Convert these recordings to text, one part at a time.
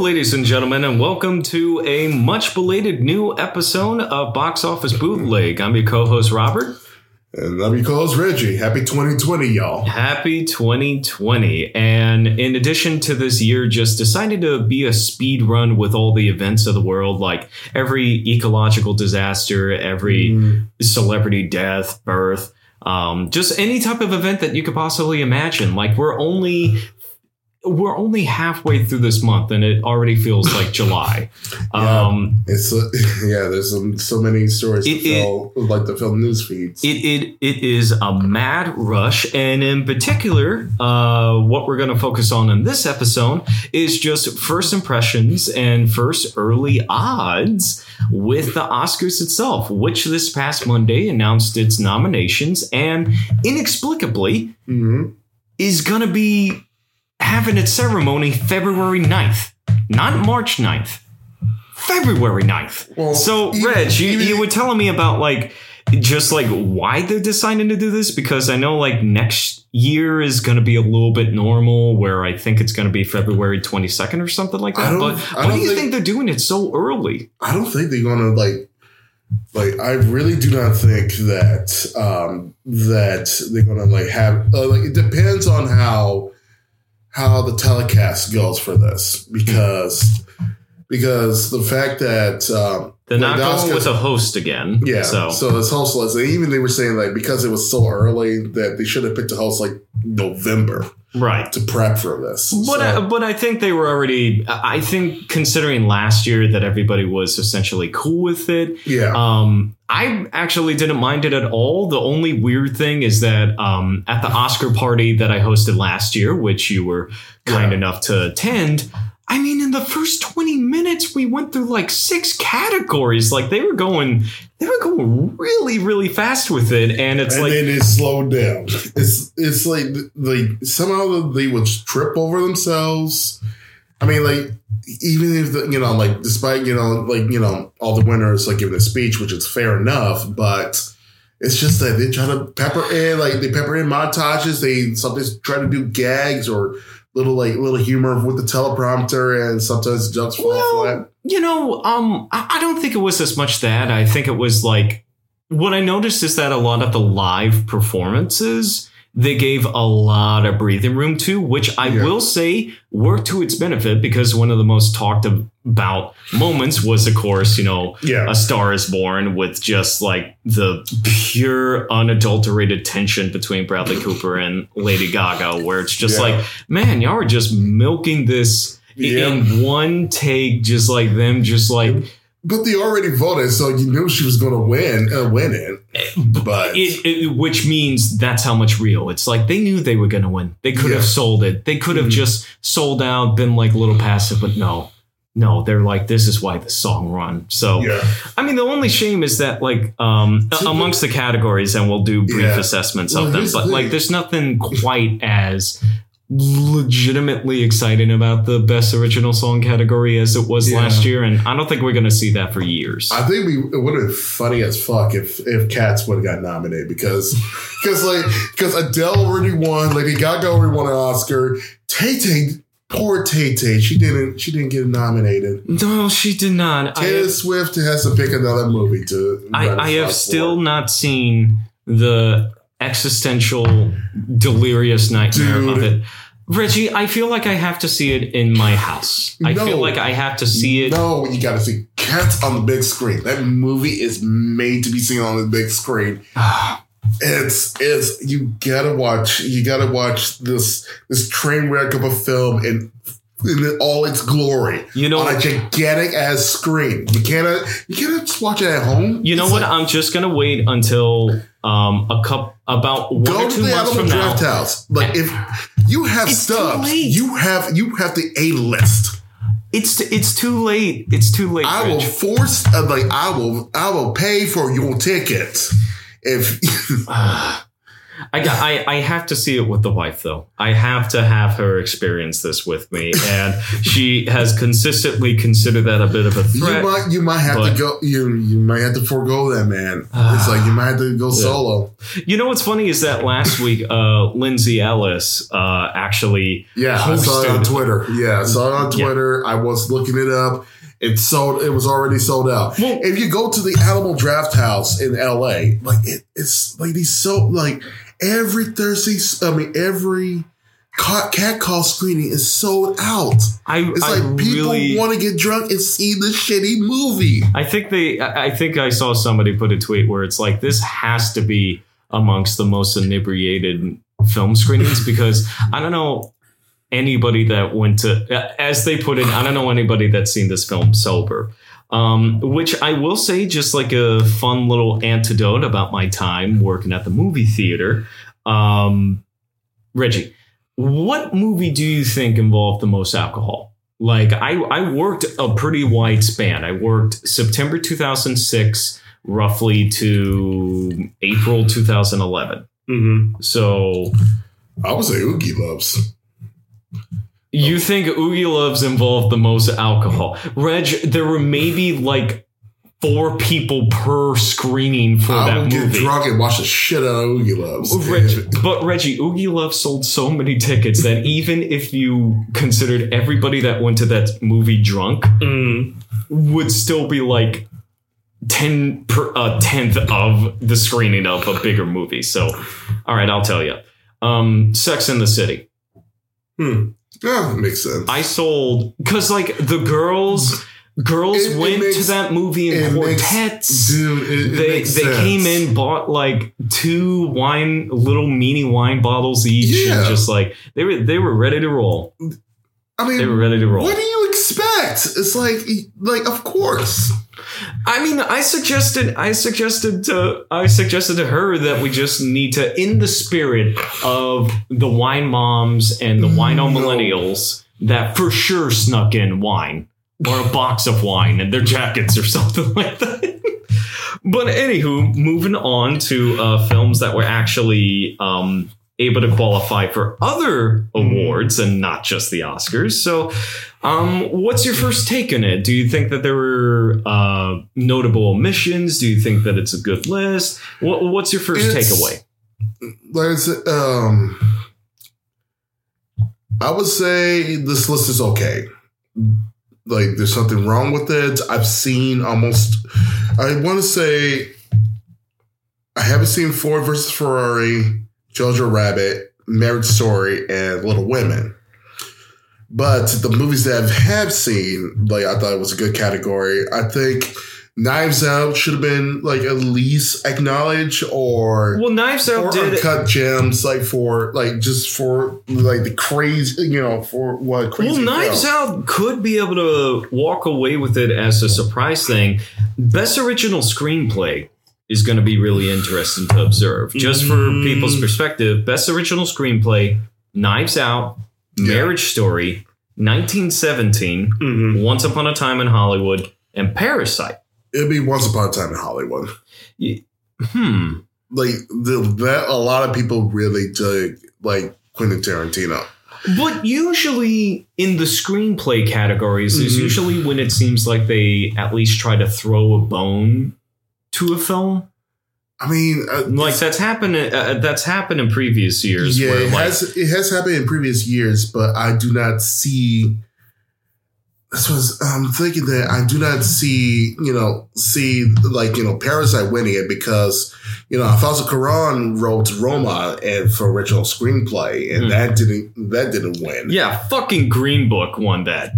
Ladies and gentlemen, and welcome to a much belated new episode of Box Office Bootleg. I'm your co host, Robert. And I'm your co-host Reggie. Happy 2020, y'all. Happy 2020. And in addition to this year just decided to be a speed run with all the events of the world, like every ecological disaster, every Mm. celebrity death, birth, um, just any type of event that you could possibly imagine. Like we're only we're only halfway through this month and it already feels like July. Yeah. Um, It's yeah. There's so many stories It- to fill, like to fill news feeds. It, it it is a mad rush, and in particular, uh, what we're going to focus on in this episode is just first impressions and first early odds with the Oscars itself, which this past Monday announced its nominations and inexplicably Mhm. is going to be having its ceremony February 9th, not March 9th. February 9th. Well, so, even- Reg, you, even- you were telling me about like just like why they're deciding to do this because I know like next year is going to be a little bit normal where I think it's going to be February 22nd or something like that. But why do you think, think- they're doing it so early? I don't think they're gonna like. Like I really do not think that um, that they're gonna like have uh, like it depends on how how the telecast goes for this because because the fact that um, They're like, not the going with a host again. Yeah. So, So, it's hostless. And even they were saying like because it was so early that they should have picked a host like November right. to prep for this. But So- I, but I think they were already. I think considering last year that everybody was essentially cool with it. yeah. Um, I actually didn't mind it at all. The only weird thing is that um, at the Oscar party that I hosted last year, which you were kind Yeah. enough to attend. I mean, in the first 20 minutes, we went through like six categories. Like they were going, they were going really, really fast with it. And it's and like, then it slowed down. It's it's like like somehow they would trip over themselves. I mean, like even if the, you know, like despite you know, like you know, all the winners like giving a speech, which is fair enough, but it's just that they try to pepper in like they pepper in montages. They sometimes try to do gags or little like little humor with the teleprompter, and sometimes jokes fall Well, flat. You know, um, I, I don't think it was as much that. I think it was like what I noticed is that a lot of the live performances they gave a lot of breathing room to, which I Yeah. will say worked to its benefit because one of the most talked about moments was, of course, you know, Yeah, a Star is Born with just like the pure, unadulterated tension between Bradley Cooper and Lady Gaga, where it's just Yeah. like, man, y'all are just milking this Yeah. in one take, just like them, just like but they already voted, so you knew she was going to win, uh, win it. But it, it, which means that's how much real. It's like they knew they were going to win. They could Yeah. have sold it. They could have Mhm. just sold out, been like a little passive, but no. No, they're like, this is why the song run. So, yeah. I mean, the only shame is that, like, um, So amongst the categories, and we'll do brief Yeah. assessments Well, of them, here's the but like, there's nothing quite as legitimately exciting about the best original song category as it was Yeah. last year, and I don't think we're going to see that for years. I think we it would have been funny as fuck if if Cats would have got nominated because because like because Adele already won, Lady Gaga already won an Oscar. Tay Tay, poor Tay Tay, she didn't she didn't get nominated. no, she did not. Taylor Swift has to pick another movie to. I, I have for. still not seen the existential delirious nightmare Dude. of it. Reggie, I feel like I have to see it in my house. I No. feel like I have to see it. No, you got to see Cats on the big screen. That movie is made to be seen on the big screen. Ah. It's it's you gotta watch you gotta watch this this train wreck of a film in in all its glory You know, on a gigantic ass screen. You cannot you cannot just watch it at home. you know It's what? like, I'm just gonna wait until um a cup about one go or to two the months from now. Draft House. Like if you have It's stubs, you have you have the A list. It's it's too late. It's too late. I will force uh, like I will I will pay for your ticket if I, got, I I have to see it with the wife though. I have to have her experience this with me, and she has consistently considered that a bit of a threat. You might you might have but- to go you you might have to forego that man. it's like you might have to go solo. You know what's funny is that last week, uh, Lindsay Ellis uh, actually Yeah, I saw it on Twitter. Yeah, I saw it on Yeah. Twitter. I was looking it up. It sold. It was already sold out. Well- if you go to the Alamo Drafthouse in L.A., like it, it's like these so like every Thursday. I mean, every ca- cat call screening is sold out. I It's I like people really want to get drunk and see the shitty movie. I think they I think I saw somebody put a tweet where it's like this has to be amongst the most inebriated film screenings because I don't know anybody that went to as they put it I don't know anybody that's seen this film sober. Um, which I will say, just like a fun little antidote about my time working at the movie theater. Um, Reggie, what movie do you think involved the most alcohol? Like I, I worked a pretty wide span. I worked September 2006 roughly to April 2011. Mm-hmm. So I would say Oogieloves. You think Oogieloves involved the most alcohol? Reg, there were maybe like four people per screening for I that would get movie. drunk and watch the shit out of Oogieloves. Reg, but Reggie, Oogie Love sold so many tickets that even if you considered everybody that went to that movie drunk, Mm. would still be like 10 per a tenth of the screening of a bigger movie. So, all right, I'll tell you. Um, Sex in the City. Hmm. Yeah, makes sense. I sold because like the girls, girls It- it went makes- to that movie in it quartets. Dude, it, it they they sense. came in, bought like two wine, little mini wine bottles each, Yeah. and just like they were they were ready to roll. I mean, They were ready to roll. what do you expect? It's like, like, of course. I mean, I suggested, I suggested to, I suggested to her that we just need to, in the spirit of the wine moms and the wino No. millennials that for sure snuck in wine or a box of wine in their jackets or something like that. but anywho, moving on to uh, films that were actually um, able to qualify for other awards and not just the Oscars. So, um, what's your first take on it? Do you think that there were uh, notable omissions? Do you think that it's a good list? What, what's your first It's- takeaway? Said, um, I would say this list is okay. Like, there's something wrong with it. I've seen almost, I want to say, I haven't seen Ford versus Ferrari, Jojo Rabbit, Marriage Story, and Little Women. But the movies that I have seen, like I thought it was a good category. I think Knives Out should have been like at least acknowledged or Well, Knives Out did. uncut gems, like for like just for like the crazy, you know, for what crazy. Well, Knives. Out could be able to walk away with it as a surprise thing. Best original screenplay is going to be really interesting to observe. Just for Mm. people's perspective, best original screenplay, Knives Out, Yeah. Marriage Story, 1917, Mhm. Once Upon a Time in Hollywood, and Parasite. It'd be Once Upon a Time in Hollywood. Hmm. Like the, that, a lot of people really dig like Quentin Tarantino. But usually in the screenplay categories is Mhm. usually when it seems like they at least try to throw a bone to a film. I mean, uh, Like that's happened. Uh, that's happened in previous years. yeah, where it like, has it has happened in previous years, but I do not see. This was I'm thinking that I do not see you know see like you know Parasite winning it because you know Alfonso Cuarón wrote Roma and for original screenplay and Hmm. that didn't that didn't win. yeah, fucking Green Book won that.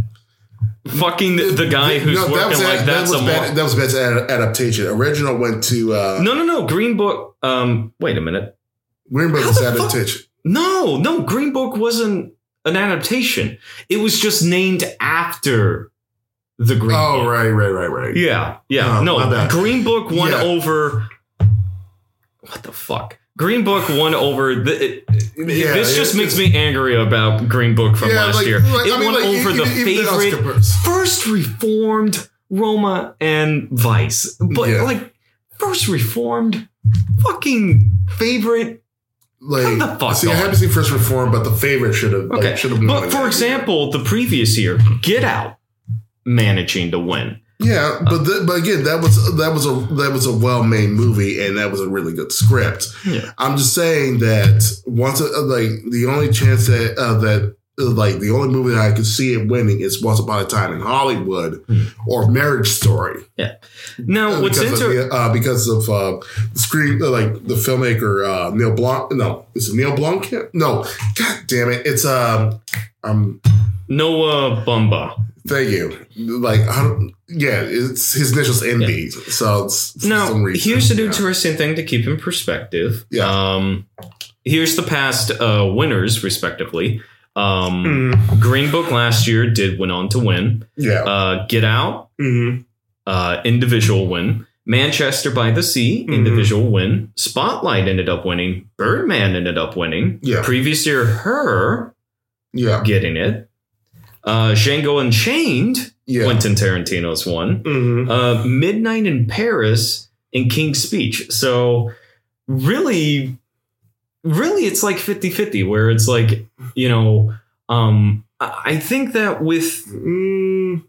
Fucking the, guy who's No, working was like that, that's that was a bad, that was ad- adaptation. Original went to uh, no, no, no. Green Book. Um, wait a minute. Green Book How was the fuck- adaptation. No, no. Green Book wasn't an adaptation. It was just named after the Green Oh Book. right, right, right, right. Yeah, yeah. Oh, no. Green Book won Yeah. over. What the fuck? Green Book won over the. It, Yeah, this just makes me angry about Green Book from Yeah, last like- year. like, it I mean, won like, over even- the even favorite first reformed Roma and Vice, but Yeah. like first reformed fucking favorite like the fuck see, I haven't seen First reformed, but the favorite should have Okay, like, should have but for example, the previous year, Get Out managing to win. Yeah, but the, but again, that was that was a that was a well made movie, and that was a really good script. Yeah. I'm just saying that once uh, like the only chance that uh, that like the only movie that I could see it winning is Once Upon a Time in Hollywood Hmm. or Marriage Story. Yeah. Now, Uh, what's because inter- of, the- uh, because of uh, the screen, uh, like the filmmaker uh, Neil Blanc. No, is it Neil Blanc? No, God damn it! It's um, um, Noah Baumbach. thank you. Like, I don't, yeah, it's his initials NB. So it's, for Now, some reason, here's an yeah. interesting thing to keep in perspective. Yeah. Um, here's the past uh, winners, respectively. Um, Mhm. Green Book last year did went on to win. Yeah. Uh, Get Out, hmm uh, individual win. Manchester by the Sea, Mhm. individual win. Spotlight ended up winning. Birdman ended up winning. Yeah. Previous year, Her Yeah. getting it. Uh, Django Unchained, Yeah. Quentin Tarantino's one. hmm uh, Midnight in Paris and King's Speech. So really, really, it's like 50 50, where it's like, you know, um, I think that with, Mm,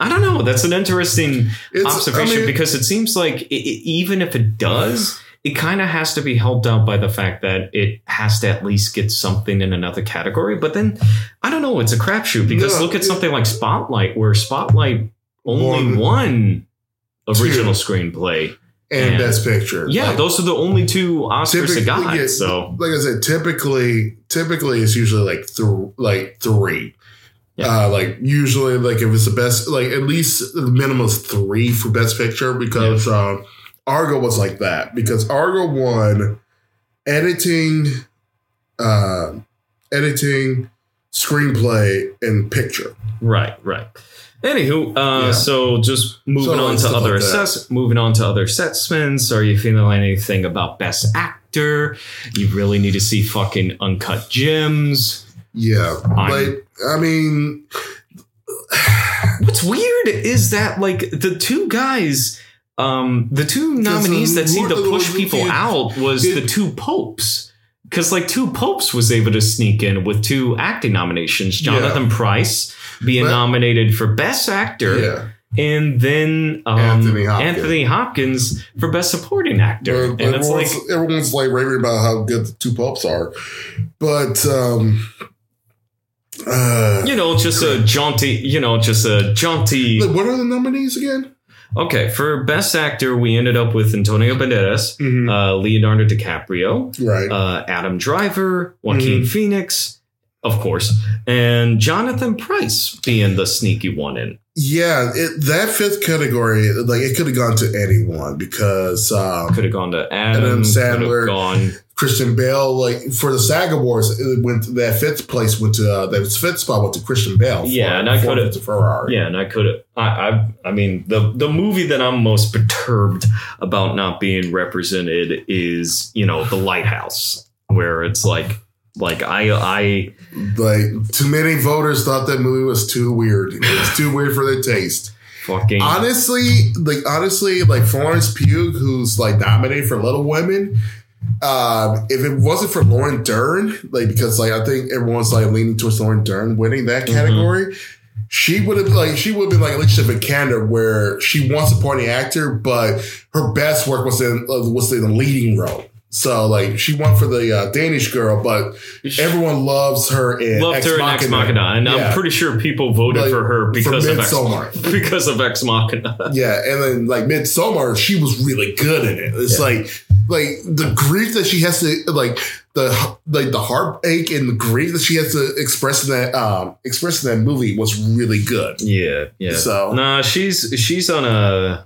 I don't know, that's an interesting it's, observation I mean, because it seems like i i even if it does, it kind of has to be helped out by the fact that it has to at least get something in another category. But then I don't know, it's a crapshoot because No, look at it- something like Spotlight, where Spotlight only One. one original Two. screenplay. And and- Best Picture. Yeah, Like, those are the only two Oscars typically- got. yeah, So like I said, typically, typically it's usually like th- like three. Yeah. Uh, like usually, like if it's the best, like at least the minimum is three for Best Picture because um, Argo was like that because Argo won editing, uh, editing, screenplay, and picture. right, right. Anywho, uh, Yeah. so just moving So, on to other like assess, moving on to other assessments. Are you feeling anything about Best Actor? You really need to see fucking Uncut Gems. Yeah, I'm- like I mean, What's weird is that like the two guys, um, the two nominees that seemed to push people out was it- the two popes. Because like two popes was able to sneak in with two acting nominations. Jonathan Pryce being But- nominated for Best Actor, yeah. and then um, Anthony Hopkins. Anthony Hopkins for Best Supporting Actor. But and it's like everyone's, everyone's like raving about how good the two pups are, but um, uh, you know, just a jaunty, you know, just a jaunty. what are the nominees again? Okay, for Best Actor, we ended up with Antonio Banderas, Mm-hmm. uh, Leonardo DiCaprio, right. uh, Adam Driver, Joaquin Mhm. Phoenix, of course, and Jonathan Pryce being the sneaky one in. yeah, it, that fifth category, like it could have gone to anyone because um, Could have gone to Adam, Adam Sandler. gone. Christian Bale, like for the SAG Awards, it went that fifth place went to uh, that fifth spot went to Christian Bale. Yeah, for, and I coulda- the Ferrari. Yeah, and I could have. I, I, I mean, the the movie that I'm most perturbed about not being represented is, you know, The Lighthouse, where it's like, like I, I, like too many voters thought that movie was too weird. It was too weird for their taste. fucking. honestly, like honestly, like Florence Pugh, who's like nominated for Little Women. Um, if it wasn't for Lauren Dern, like because like I think everyone's like leaning towards Lauren Dern winning that Mhm. category, she would have like she would have been like Alicia Vikander, where she won supporting actor, but her best work was in uh, was in the leading role. So like she won for the uh, Danish girl, but everyone loves her in Loved her in Ex Machina, and Yeah. I'm pretty sure people voted Like, for her because for of Ex, Midsommar. because of Ex Machina. Yeah, and then like Midsommar, she was really good in it. It's Yeah. like like the grief that she has to like the like the heartache and the grief that she has to express in that um express in that movie was really good. Yeah, yeah. So- nah, she's she's on a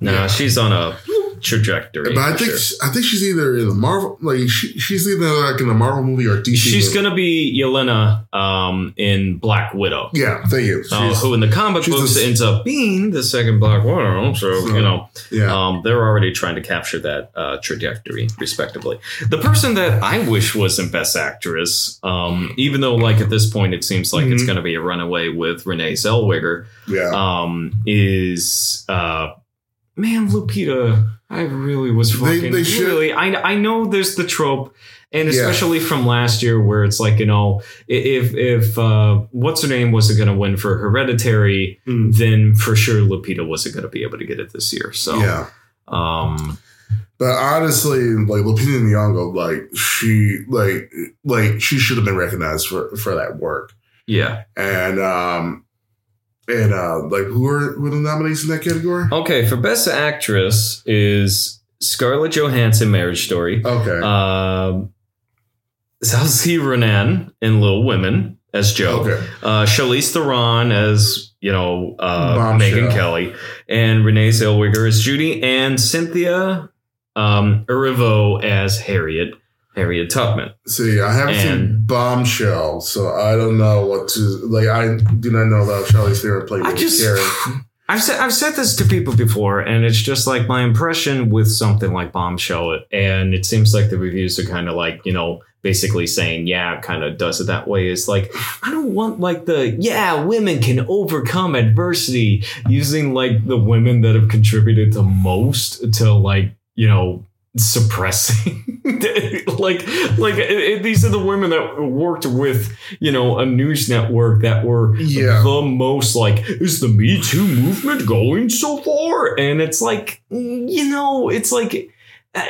nah, Yeah. she's on a trajectory. But I think sure. I think she's either in the Marvel like she, she's either like in the Marvel movie or DC. she's movie. gonna be Yelena um, in Black Widow. yeah, thank you. Uh, who in the comic books a- ends up being the second Black Widow. So, So, you know, yeah, um, they're already trying to capture that uh, trajectory, respectively. The person that I wish was in Best Actress, um, even though, like, at this point, it seems like it's Mhm. going to be a runaway with Renee Zellweger, yeah. um, is, uh, man, Lupita. I really was fucking they should- really. I I know there's the trope, and Yeah. especially from last year where it's like you know if if uh, what's her name wasn't going to win for Hereditary, Mm. then for sure Lupita wasn't going to be able to get it this year. So Yeah. um, But honestly, like Lupita Nyong'o, like she, like, like she should have been recognized for for that work. yeah. And um, and uh, like who are who are the nominees in that category? Okay, for best actress is Scarlett Johansson, Marriage Story. Okay, Um, Saoirse Ronan in Little Women as Jo. okay, Uh, Charlize Theron as you know uh, Megyn Kelly, and Renee Zellweger as Judy, and Cynthia um, Erivo as Harriet. Harriet Tubman. See, I haven't seen Bombshell, so I don't know what to like. I do not know about Charlize Theron played I just Carrie. I've said I've said this to people before, and it's just like my impression with something like Bombshell, and it seems like the reviews are kind of like you know basically saying yeah, kind of does it that way. Is like I don't want like the yeah women can overcome adversity using like the women that have contributed the most to like you know suppressing like like it, it- these are the women that worked with you know a news network that were Yeah. the most like is the me too movement going so far and it's like you know it's like uh,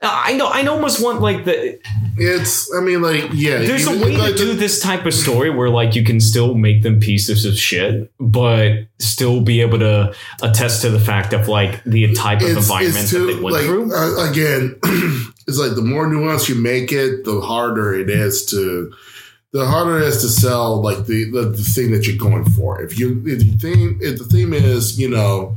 I know I almost want like the It's, I mean, like, yeah. there's a you- way to do this type of story where like you can still make them pieces of shit but still be able to attest to the fact of like the type of environment that they went like, through Uh, again, it's like the more nuance you make it, the harder it is to, the harder it is to sell like the, the, the thing that you're going for. If you if you theme if the theme is you know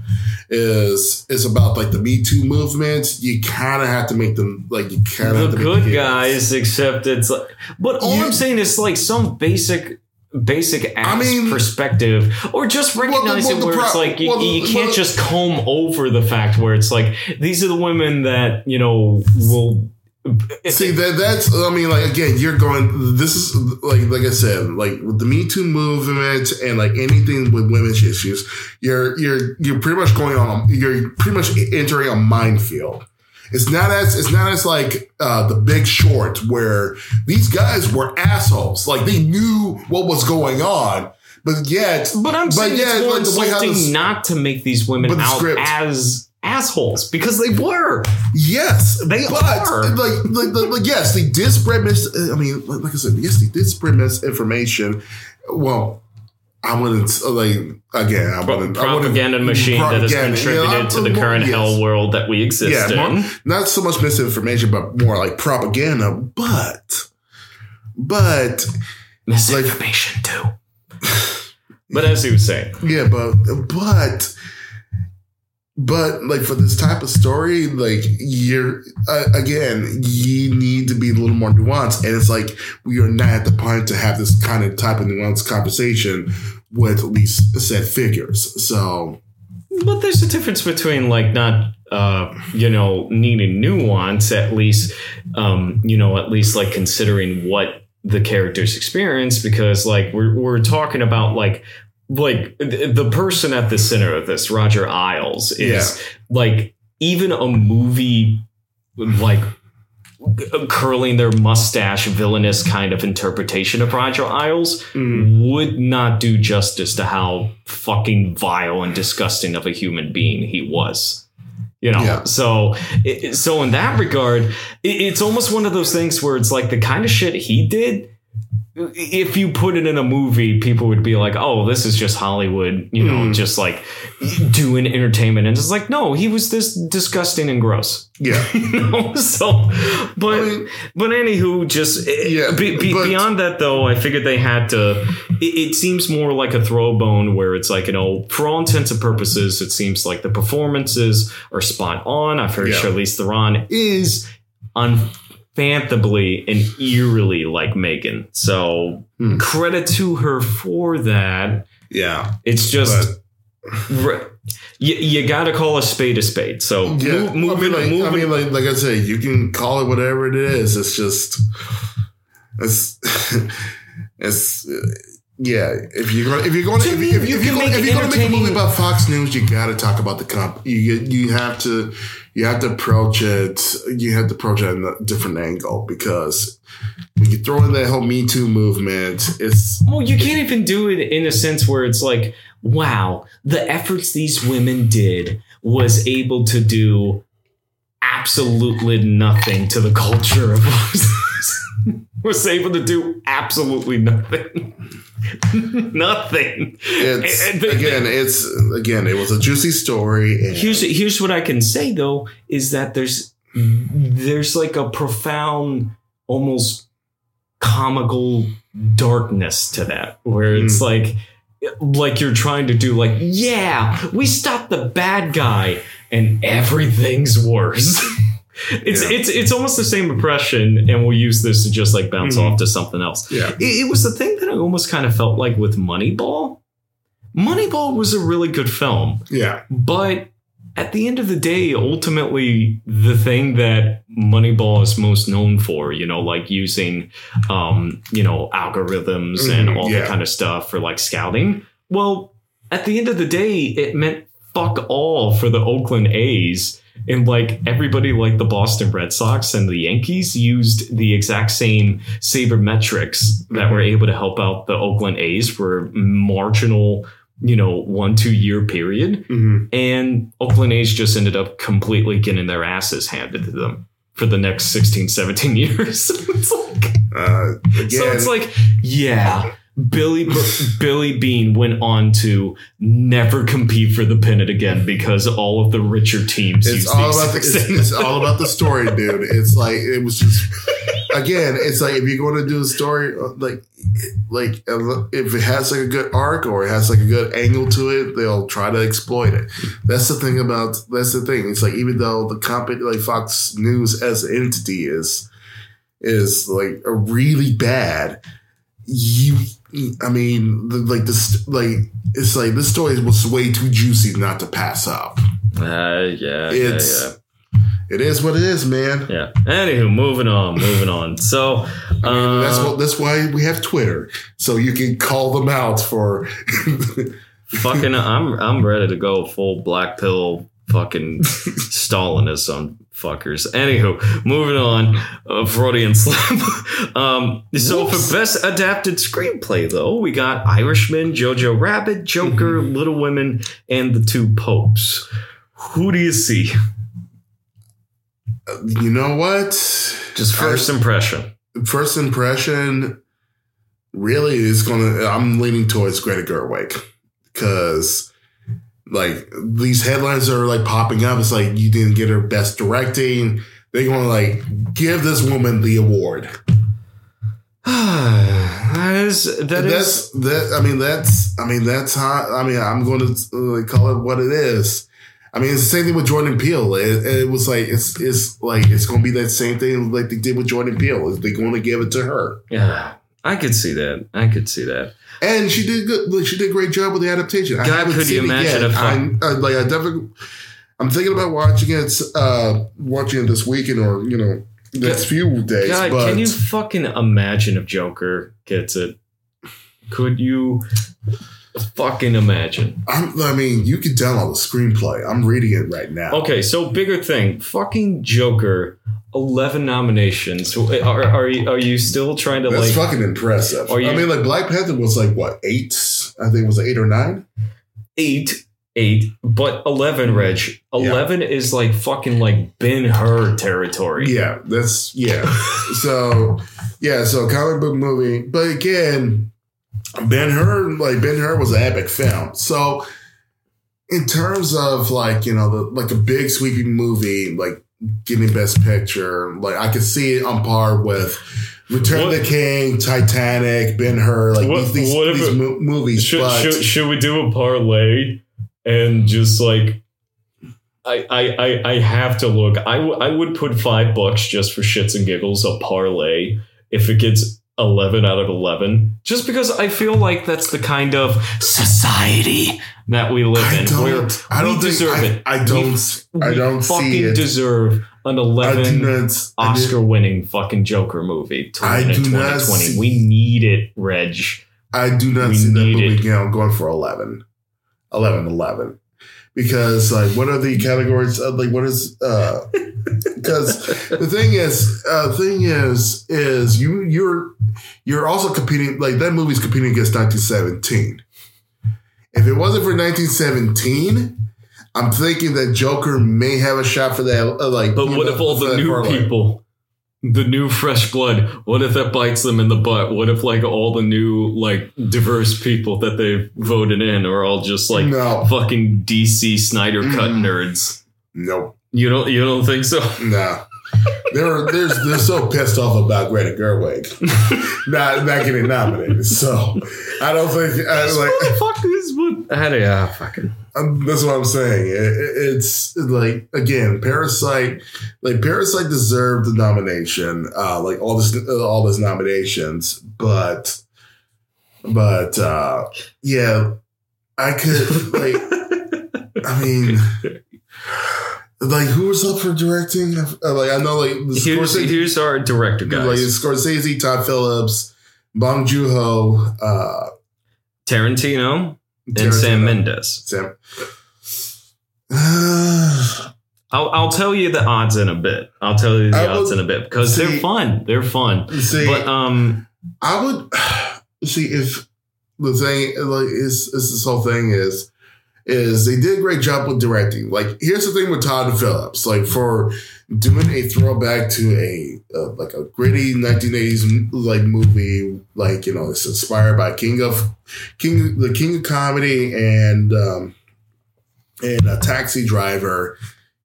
is is about like the Me Too movement, you kind of have to make them like you kind of the have to make good guys except it's like but all You- i'm saying is like some basic basic ass mean- perspective or just Well, the- recognize well, it the where it's like you, well, the- you can't well- just comb over the fact where it's like these are the women that you know will See that that's I mean like again you're going this is like like I said like with the Me Too movement and like anything with women's issues you're you're you're pretty much going on you're pretty much entering a minefield. It's not as it's not as like uh, the Big Short where these guys were assholes like they knew what was going on but yet but i'm But saying yeah, it's more like the way how insulting this- not to make these women out script- as assholes because they were Yes, They but are. like, like, like, like, yes, they did spread mis. I mean, like, like I said, yes, they did spread misinformation. Well, I wouldn't uh, like again. I wouldn't. I wouldn't- propaganda machine that has contributed yeah, to the I'm- current yes. hell world that we exist Yeah, in more- not so much misinformation, but more like propaganda. But, but misinformation too but as he was saying yeah, but but but like for this type of story, like you're uh, again, you need to be a little more nuanced, and it's like we are not at the point to have this kind of type of nuanced conversation with least set figures. So But there's a difference between like not uh you know needing nuance at least um you know at least like considering what the characters experience because like we're we're talking about like like the person at the center of this Roger Ailes is like even a movie like curling their mustache villainous kind of interpretation of Roger Ailes mm-hmm. would not do justice to how fucking vile and disgusting of a human being he was. You know, Yeah. so so in that regard, it's almost one of those things where it's like the kind of shit he did. If you put it in a movie, people would be like, "Oh, this is just Hollywood," you know, Mm. just like doing entertainment. And it's like, no, he was this disgusting and gross. yeah, you know, so, but I mean- but anywho, just Yeah, yeah. Be, be, but- beyond that, though, I figured they had to. It, it seems more like a throw bone, where it's like you know, for all intents and purposes, it seems like the performances are spot on. I've heard Yeah. Charlize Theron is unfathomably and eerily like Megyn, so Hmm. credit to her for that. yeah. It's just. But re- you, you got to call a spade a spade. So yeah, move, moving, I mean, like, moving I mean, like, like I said, you can call it whatever it is. It's just, it's, it's. uh, yeah, if you're going, if you're going, To if, me, if, you, if, you're going, make if you're going to make a movie about Fox News, you got to talk about the comp. You you have to you have to approach it. You have to approach it in a different angle because when you throw in that whole Me Too movement, it's Well, you can't even do it in a sense where it's like, wow, the efforts these women did was able to do absolutely nothing to the culture of was able to do absolutely nothing. nothing. it's And- and the- again, it's again, it was a juicy story. And Here's here's what I can say though is that there's there's like a profound almost comical darkness to that where it's mm. like like you're trying to do like yeah we stopped the bad guy and everything's worse it's Yeah. it's it's almost the same impression and we'll use this to just like bounce Mhm. off to something else yeah, it, it was the thing that I almost kind of felt like with Moneyball Moneyball was a really good film yeah, but at the end of the day, ultimately, the thing that Moneyball is most known for, you know, like using, um, you know, algorithms and Mhm, all yeah. that kind of stuff for like scouting. Well, at the end of the day, it meant fuck all for the Oakland A's. And like everybody, like the Boston Red Sox and the Yankees, used the exact same sabermetrics that were able to help out the Oakland A's for marginal, you know, one, two year period. hmm And Oakland A's just ended up completely getting their asses handed to them for the next 16, 17 years. it's like, Uh, again, so it's like, yeah, Billy Billy Beane went on to never compete for the pennant again because all of the richer teams it's used all the about the, it's, it's all about the story, dude. It's like it was just again. It's like if you're going to do a story, like like if it has like a good arc or it has like a good angle to it, they'll try to exploit it. That's the thing about that's the thing. It's like even though the company like Fox News as an entity is is like a really bad, you. I mean, the, like this, like it's like this story was way too juicy not to pass up. Uh, yeah, It's- yeah, It is what it is, man. yeah, yeah. Anywho, moving on, moving on. So, I mean, that's uh, what. That's why we have Twitter, so you can call them out for. fucking, I'm I'm ready to go full black pill fucking Stalinist on fuckers. Anywho, moving on. Uh, Freudian slip. um, so for best adapted screenplay, though, we got Irishman, Jojo Rabbit, Joker, Mm-hmm. Little Women, and The Two Popes. Who do you see? you know what? Just first impression. First impression, really is gonna. I'm leaning towards Greta Gerwig because, like, these headlines are like popping up. It's like you didn't get her best directing. They're gonna like give this woman the award. that is that is that's that. I mean, that's. I mean, that's how. I mean, I'm going to call it what it is. I mean, it's the same thing with Jordan Peele. It, it was like it's it's like it's going to be that same thing like they did with Jordan Peele. Is they're going to give it to her, yeah. I could see that. I could see that. And she did good. Like, she did a great job with the adaptation. I God, haven't could you seen it imagine yet. if, I, I like I definitely. I'm thinking about watching it. Uh, watching it this weekend or you know next few days. God, but can you fucking imagine if Joker gets it? Could you fucking imagine? I'm, I mean, you can download the screenplay. I'm reading it right now. Okay, so bigger thing. Fucking Joker, eleven nominations. Eh, are are you, are you still trying to That's like fucking impressive. Are you- I mean, like Black Panther was like what eight? I think it was eight or nine. eight? Eight, but eleven, Reg. Eleven is like fucking like Ben Hur territory. Yeah, that's yeah. so yeah, so comic book movie, but again, Ben Hur like Ben Hur was an epic film. So in terms of like you know the, like a big sweeping movie like getting best picture, like I could see it on par with. Return of the King, Titanic, Ben Hur, like What- these, what these mo- movies. Should, but should should we do a parlay and just like I I I, I have to look. I, w- I would put five bucks just for shits and giggles a parlay if it gets eleven out of eleven. Just because I feel like that's the kind of society that we live I in don't, where I don't we deserve I, it. I don't. I We don't fucking see it. deserve an eleven not. Oscar winning fucking Joker movie to I win in do not 2020. see- We need it, Reg. I do not We see that movie it. going for 11. 11 11. Because like what are the categories? Uh, like what is uh because the thing is uh thing is is you you're you're also competing like that movie's competing against 1917. If it wasn't for 1917. I'm thinking that Joker may have a shot for that. Uh, like, But what if all the new people, the new fresh blood, what if that bites them in the butt? What if like all the new like diverse people that they voted in are all just like no, fucking DC Snyder cut nerds? nope, You don't you don't think so? no. They're they're they're so pissed off about Greta Gerwig not not getting nominated. So I don't think I, These like motherfuckers would. How do yeah, fucking. um, that's what I'm saying. It, it- it's like again, Parasite. Like Parasite deserved the nomination. Uh, like all this uh, all these nominations, but but uh, yeah, I could like. I mean, like who was up for directing? Uh, Like I know, like the Here's, Scorsese, here's our director guys like. Scorsese, Todd Phillips, Bong Joon Ho, uh, Tarantino and Sam Mendes. Sam. Uh, I'll, I'll tell you the odds in a bit. I'll tell you the I odds will- in a bit because they're fun. They're fun. see, But um, I would see if the thing like is, is this whole thing is is they did a great job with directing. Like here's the thing with Todd Phillips, like for doing a throwback to a uh, like a gritty 1980s like movie, like you know it's inspired by King of King the King of Comedy and um and a Taxi Driver.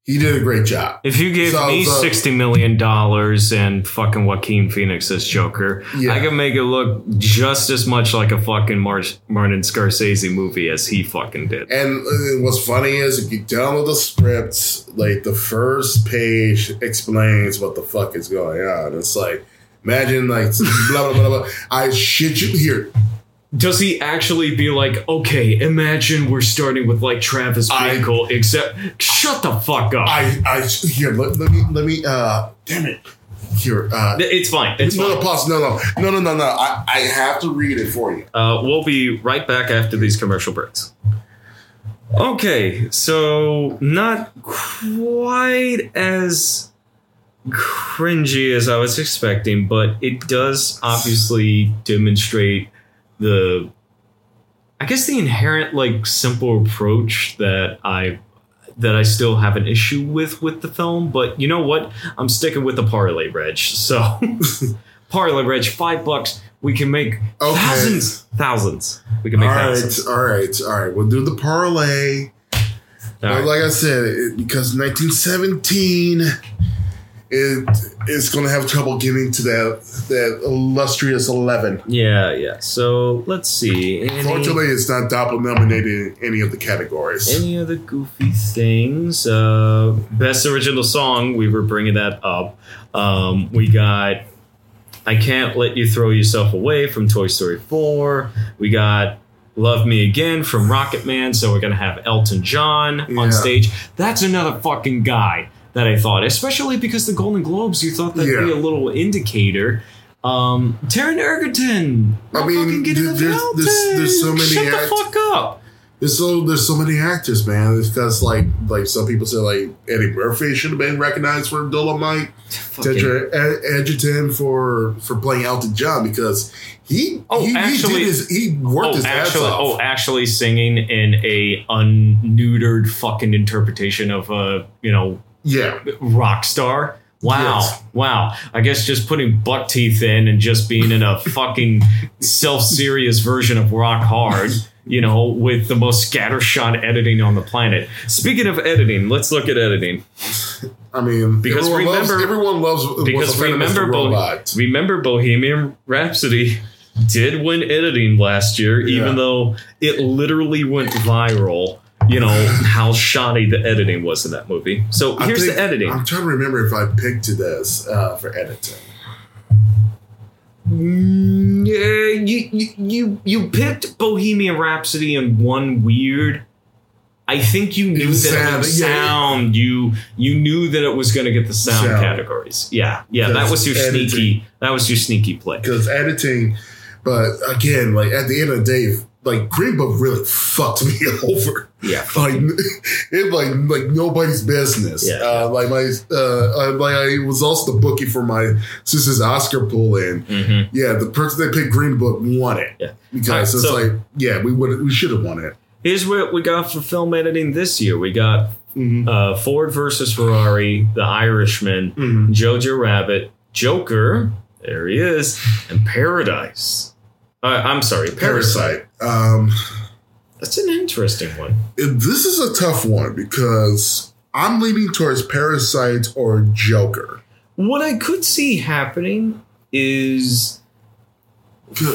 He did a great job. if you gave So- me so- sixty million dollars and fucking Joaquin Phoenix as Joker, Yeah. I can make it look just as much like a fucking Mar- Martin Scorsese movie as he fucking did. And uh, what's funny is if you download the script, like the first page explains what the fuck is going on. It's like, imagine like blah blah blah blah. I shit you here. Does he actually be like, okay, imagine we're starting with like Travis Bickle, except shut the fuck up. I I here let, let me let me uh damn it here uh it's fine. It's no fine. no pause no no no no no no I I have to read it for you. Uh, we'll be right back after these commercial breaks. Okay, so not quite as cringy as I was expecting, but it does obviously demonstrate the, I guess, the inherent like simple approach that I that I still have an issue with with the film. But you know what? I'm sticking with the parlay, Reg. So parlay, Reg, five bucks. We can make Okay. thousands, thousands. We can make All right, thousands. all right, all right. We'll do the parlay. Right. like I said, it, because 1917, it is going to have trouble getting to that that illustrious 11. Yeah, yeah. So let's see. Any, Fortunately, it's not double nominated in any of the categories. any other goofy things? Uh, best original song. We were bringing that up. Um, we got "I Can't Let You Throw Yourself Away" from Toy Story 4. We got "Love Me Again" from Rocket Man. So we're gonna have Elton John Yeah. on stage. That's another fucking guy that I thought, especially because the Golden Globes. You thought that'd be a little indicator. Um, Taron Egerton. I mean, fucking getting there- the there's- there's- there's so many Shut act- the fuck up. There's so there's so many actors, man. It's because like like some people say like Eddie Murphy should have been recognized for Dolomite, Taron Egerton for for playing Elton John because he Oh, he, actually- he did his he worked Oh, his actually, ass off. oh, actually singing in a unneutered fucking interpretation of a you know yeah, rock star. Wow, Yes. wow. I guess just putting buck teeth in and just being in a fucking self-serious version of Rock Hard, you know, with the most scattershot editing on the planet. Speaking of editing, let's look at editing. I mean Because everyone loves, remember- everyone loves because was a fan of Mr. remember Bo-. Remember Bohemian Rhapsody did win editing last year, Yeah. even though it literally went viral. You know how shoddy the editing was in that movie. So here's think- the editing. I'm trying to remember if I picked this uh, for editing. Mm, yeah, you, you you you picked Bohemian Rhapsody in one weird. I think you knew was that it sound, would yeah. You you knew that it was going to get the sound, Sound. categories. Yeah, yeah. That was your editing. sneaky. That was your sneaky play. because editing but again like at the end of the day like Green Book really fucked me over. Yeah. Like it like like nobody's business. Yeah. Uh, like my uh, I, like I was also the bookie for my sister's Oscar pool in. Mm-hmm. Yeah, the person that picked Green Book won it. Yeah. Because Alright, it's so- like yeah, we would we should have won it. Here's what we got for film editing this year. We got Mm-hmm. uh, Ford versus Ferrari, The Irishman, Mhm. Jojo Rabbit, Joker, there he is, and Parasite. Uh, I'm sorry, Parasite. Parasite. Um, That's an interesting one. this is a tough one because I'm leaning towards Parasite or Joker. What I could see happening is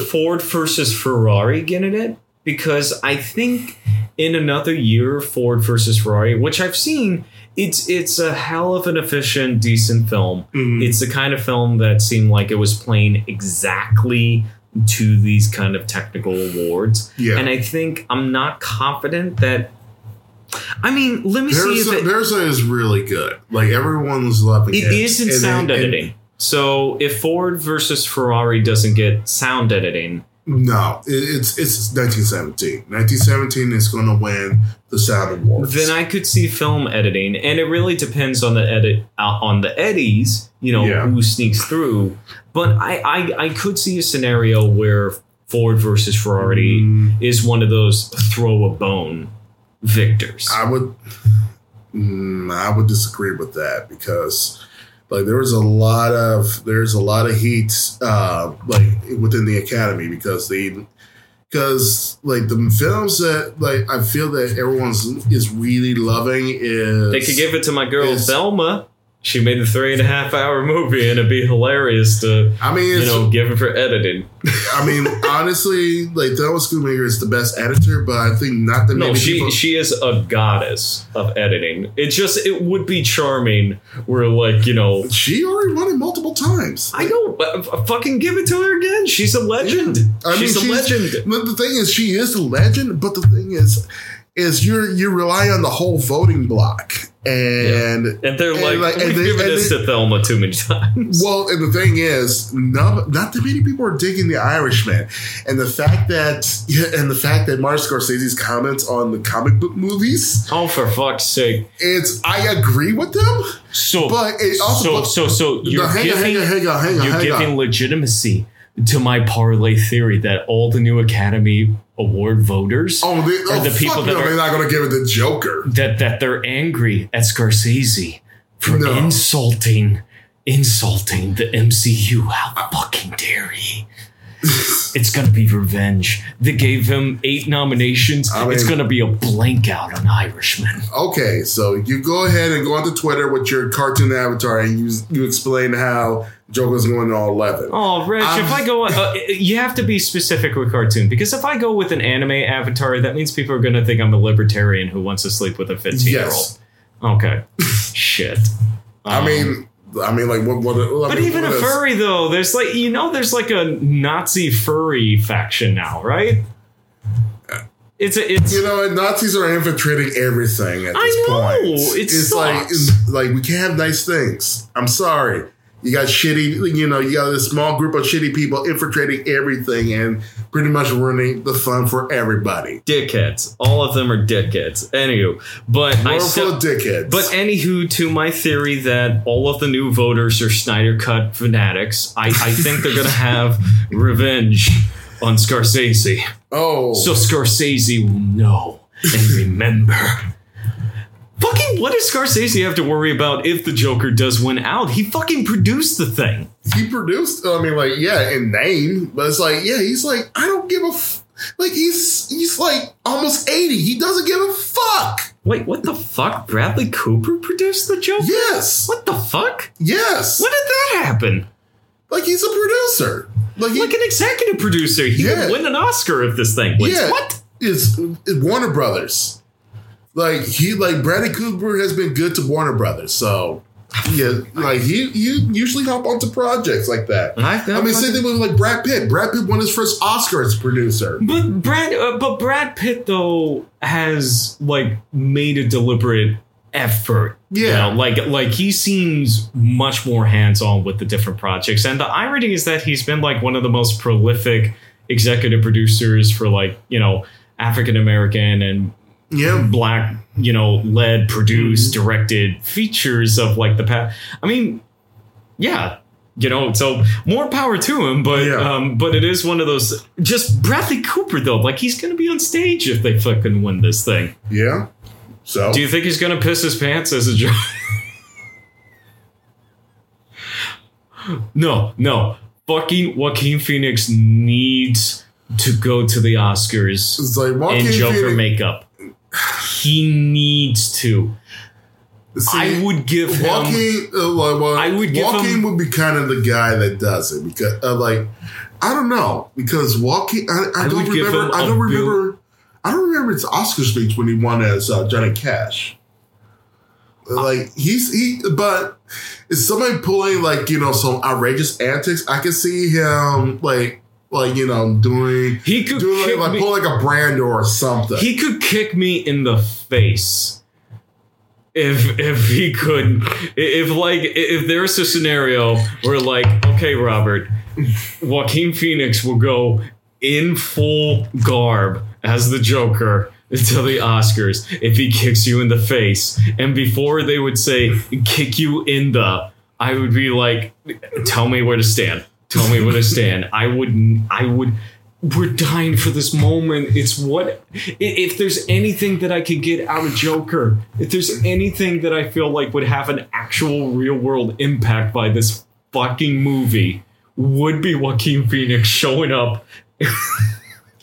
Ford versus Ferrari getting it because I think in another year, Ford versus Ferrari, which I've seen, it's it's a hell of an efficient, decent film. Mhm. It's the kind of film that seemed like it was playing exactly to these kind of technical awards. Yeah. And I think I'm not confident that. I mean, let me see if it, is really good. Like everyone's loving it. it is in And sound then- and- editing. So if Ford versus Ferrari doesn't get sound editing, No, it, it's it's 1917. 1917 is going to win the Sound Awards. then I could see film editing, and it really depends on the edit uh, on the eddies. You know Yeah. who sneaks through, but I, I I could see a scenario where Ford versus Ferrari Mm, is one of those throw a bone victors. I would, mm, I would disagree with that because, like, there was a lot of there's a lot of heat, uh, like within the Academy because they, because like the films that like I feel that everyone's is really loving is they could give it to my girl Thelma. She made a three and a half hour movie, and it'd be hilarious to I mean, you know give it for editing. I mean, honestly, like Thelma Schoonmaker is the best editor, but I think not that No, many she people. she is a goddess of editing. It just it would be charming. Where like you know, She already won it multiple times. I know, but uh, fucking give it to her again. She's a legend. I mean, she's a legend. But the thing is, she is a legend. But the thing is, is you're you rely on the whole voting block, and And they're And like, like- we've they- given this they- to Thelma too many times. well, and the thing is, no, not that many people are digging the Irishman, and the fact that yeah, and the fact that Martin Scorsese's comments on the comic book movies, oh, for fuck's sake! it's I agree with them, So, but it also so, so, so you're no, hang on, giving hang on, hang on, hang on, you're hang giving on. legitimacy to my parlay theory that all the new Academy Award voters Oh, they, are oh the people fuck that no, are- they're not going to give it to Joker. that that they're angry at Scorsese for No. insulting insulting the MCU. How fucking dare he? It's gonna be revenge. They gave him eight nominations. I it's gonna be a blank out on Irishman. Okay, so you go ahead and go onto Twitter with your cartoon avatar and you you explain how Joker's going to all eleven. Oh, Rich, I'm- if I go, uh, you have to be specific with cartoon because if I go with an anime avatar, that means people are gonna think I'm a libertarian who wants to sleep with a 15 year old. Okay, shit. I Um, mean, I mean, like what? what But mean, even a what is- furry though, there's like you know, there's like a Nazi furry faction now, right? It's a, it's You know, Nazis are infiltrating everything at this I know, point. it it's like sucks. it's like we can't have nice things. I'm sorry. You got shitty, you know, you got this small group of shitty people infiltrating everything and pretty much ruining the fun for everybody. dickheads. All of them are dickheads. Anywho, but I still, dickheads. But anywho, to my theory that all of the new voters are Snyder Cut fanatics, I, I think they're gonna have revenge on Scorsese. oh, So Scorsese will know and remember. Fucking what does Scorsese have to worry about if the Joker does win out? He fucking produced the thing. he produced. I mean, like, yeah, in name, but it's like, yeah, he's like, I don't give a f- like. He's he's like almost eighty. He doesn't give a fuck. Wait, what the fuck? Bradley Cooper produced the Joker? Yes, What the fuck? yes. When did that happen? Like he's a producer. Like he, Like an executive producer. He Yeah. would win an Oscar if this thing wins. Yeah. What? it's, it's Warner Brothers. Like he like Bradley Cooper has been good to Warner Brothers, so yeah, like he you usually hop onto projects like that. I've I mean, same thing with like Brad Pitt. Brad Pitt won his first Oscar as a producer. But Brad, uh, but Brad Pitt though has like made a deliberate effort. you Yeah. know, like like he seems much more hands on with the different projects, and the irony is that he's been like one of the most prolific executive producers for like you know African American and Yeah. black you know led produced Mm-hmm. directed features of like the past i mean yeah you know so more power to him but Yeah. um but it is one of those just bradley cooper though like he's gonna be on stage if they fucking win this thing Yeah. So do you think he's gonna piss his pants as a joke no no fucking joaquin phoenix needs to go to the oscars it's like Joaquin in Joker Phoenix- makeup. He needs to. See, I would give him. Joaquin, uh, like, well, I would give Joaquin him- would be kind of the guy that does it because, uh, like, I don't know because Joaquin, I, I, I don't would give him remember. I don't bill- remember. I don't remember his Oscar speech when he won as uh, Johnny Cash. Like he's he, but is somebody pulling like you know some outrageous antics? I can see him like like you know doing He could doing like, like me. pull like a brand or something. He could kick me in the face. If if he could, if like if there's a scenario where like okay Robert, Joaquin Phoenix will go in full garb as the Joker to the Oscars if he kicks you in the face, and before they would say kick you in the, I would be like, tell me where to stand. Tell me where to stand. I would I would we're dying for this moment. It's what if there's anything that I could get out of Joker, if there's anything that I feel like would have an actual real world impact by this fucking movie, would be Joaquin Phoenix showing up.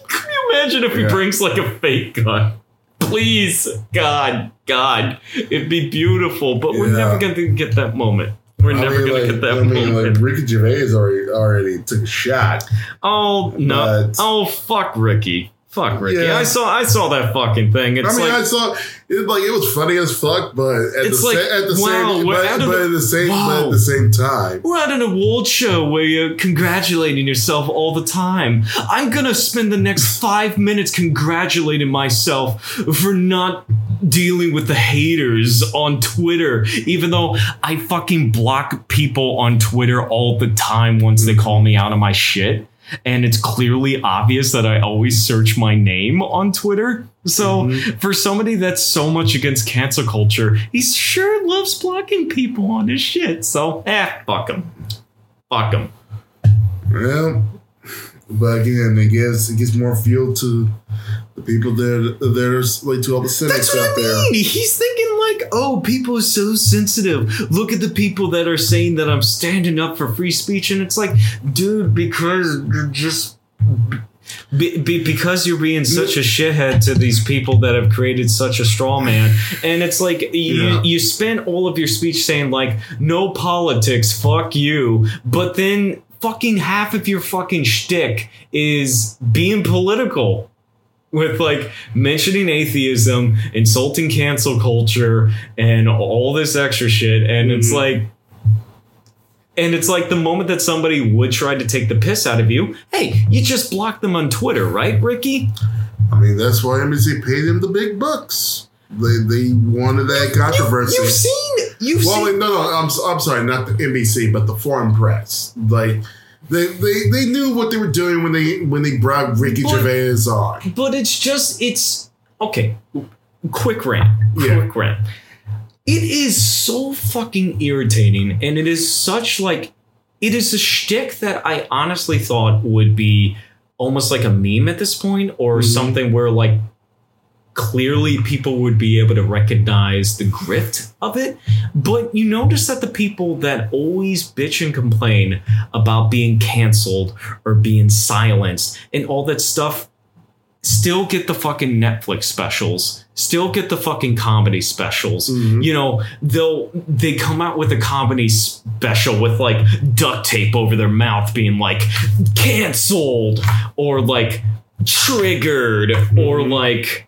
Can you imagine if he Yeah. brings like a fake gun? Please, God, God, it'd be beautiful, but we're never gonna get that moment. We're I never mean, gonna like, get that I mean, moment. like Ricky Gervais already already took a shot. Oh no! But- oh fuck, Ricky! Fuck Ricky! Yeah. I saw I saw that fucking thing. It's I mean, like I saw it like it was funny as fuck, but at the like, sa- at the wow, same but, but the- at the same but Wow. at the same time. we're at an award show where you're congratulating yourself all the time. I'm gonna spend the next five minutes congratulating myself for not dealing with the haters on Twitter, even though I fucking block people on Twitter all the time once they call me out on my shit. And it's clearly obvious that I always search my name on Twitter. So, for somebody that's so much against cancel culture, he sure loves blocking people on his shit. So, eh, fuck him. Fuck him. Well, but again, it gives it gives more fuel to the people that there's like to all the cynics That's what out I there. mean. He's thinking like, oh, people are so sensitive. Look at the people that are saying that I'm standing up for free speech, and it's like, dude, because you're just. Be, be, because you're being such a shithead to these people that have created such a straw man, and it's like you Yeah. you spend all of your speech saying like no politics, fuck you, but then fucking half of your fucking shtick is being political with like mentioning atheism, insulting cancel culture, and all this extra shit. And it's Mhm. like, and it's like the moment that somebody would try to take the piss out of you, hey, you just block them on Twitter, right, Ricky? I mean, that's why NBC paid him the big bucks. They they wanted that controversy. You, have seen, you've well, seen. no, no, I'm, I'm sorry, not the NBC, but the foreign press. Like they, they they knew what they were doing when they when they brought Ricky But- Gervais on. But it's just, it's okay. Quick rant. Yeah. Quick rant. It is so fucking irritating, and it is such like, it is a shtick that I honestly thought would be almost like a meme at this point, or Mhm. something where like clearly people would be able to recognize the grift of it. But you notice that the people that always bitch and complain about being canceled or being silenced and all that stuff still get the fucking Netflix specials, still get the fucking comedy specials. Mhm. You know, they'll they come out with a comedy special with like duct tape over their mouth being like canceled or like triggered or like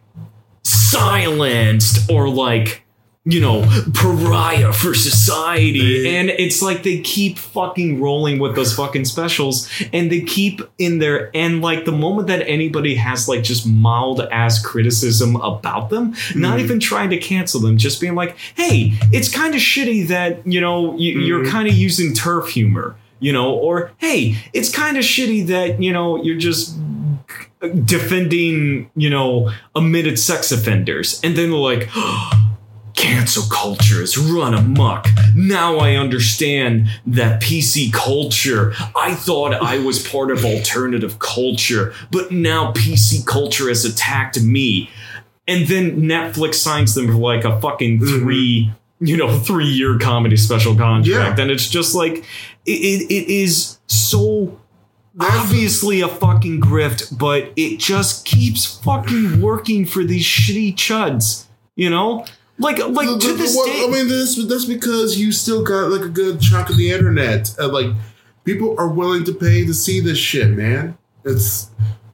silenced or like you know pariah for society and it's like they keep fucking rolling with those fucking specials and they keep in there and like the moment that anybody has like just mild ass criticism about them not Mhm. even trying to cancel them just being like hey it's kind of shitty that you know you, you're Mhm. kind of using TERF humor you know, or hey, it's kind of shitty that, you know, you're just defending, you know, admitted sex offenders. And then they're like, cancel culture is run amok. Now I understand that PC culture. I thought I was part of alternative culture, but now PC culture has attacked me. And then Netflix signs them for like a fucking mm-hmm. 3 you know, three year comedy special contract. Yeah. And it's just like, it, it, it is so obviously a fucking grift, but it just keeps fucking working for these shitty chuds, you know? Like, like The- to the- this what- day. I mean, that's that's because you still got like a good chunk of the internet. Uh, like people are willing to pay to see this shit, man. It's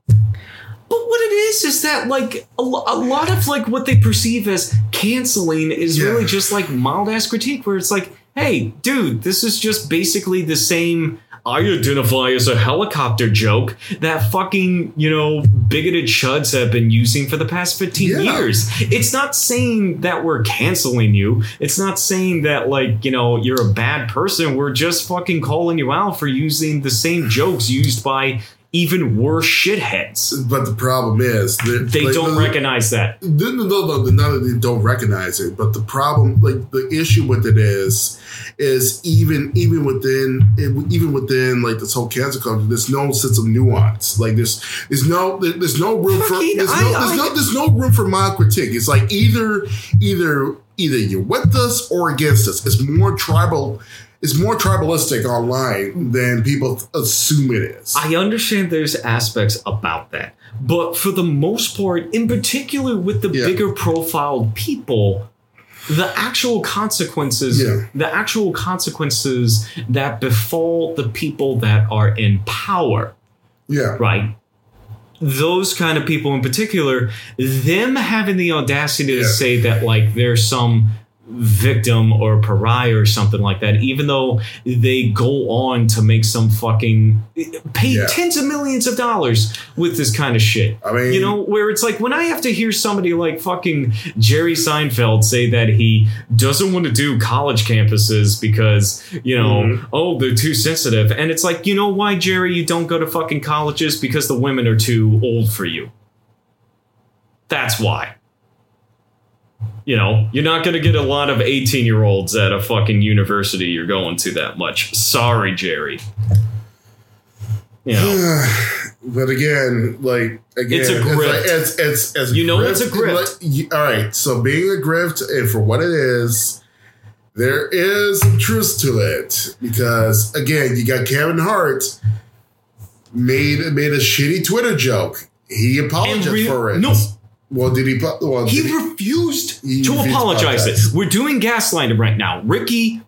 But what it is is that like a, a lot of like what they perceive as canceling is Yeah. really just like mild ass critique, where it's like, hey, dude, this is just basically the same. I identify as a helicopter joke that fucking, you know, bigoted chuds have been using for the past 15 Yeah. years. It's not saying that we're canceling you. It's not saying that, like, you know, you're a bad person. We're just fucking calling you out for using the same jokes used by even worse shitheads. but the problem is that They like, don't the- recognize that. No, no, no, no, not that they don't recognize it, but the problem, like the issue with it is, is even even within even within like this whole cancer culture, there's no sense of nuance. Like there's there's no there's no room for there's, I- no, there's I- no there's no room for mild critique. It's like either either either you're with us or against us. It's more tribal. It's more tribalistic online than people assume it is. I understand there's aspects about that. But for the most part, in particular with the Yeah. bigger profiled people, the actual consequences, Yeah. the actual consequences that befall the people that are in power, yeah, right? Those kind of people in particular, them having the audacity to Yeah. say that like there's some victim or pariah or something like that, even though they go on to make some fucking pay Yeah. tens of millions of dollars with this kind of shit. I mean, You know, where it's like when I have to hear somebody like fucking Jerry Seinfeld say that he doesn't want to do college campuses because, you know, Mhm. oh, they're too sensitive. And it's like, you know why, Jerry, you don't go to fucking colleges? Because the women are too old for you. That's why. You know, you're not going to get a lot of 18 year olds at a fucking university you're going to that much. Sorry, Jerry. You know. but again, like again, It's a grift. like, it's, it's, it's You know it's a grift. Like, all right, so being a grift, and for what it is, there is some truth to it because again, you got Kevin Hart made made a shitty Twitter joke. He apologized for it. no. Well, did he? Well, He did he- refused He to to apologize. It. We're doing gaslighting right now. Ricky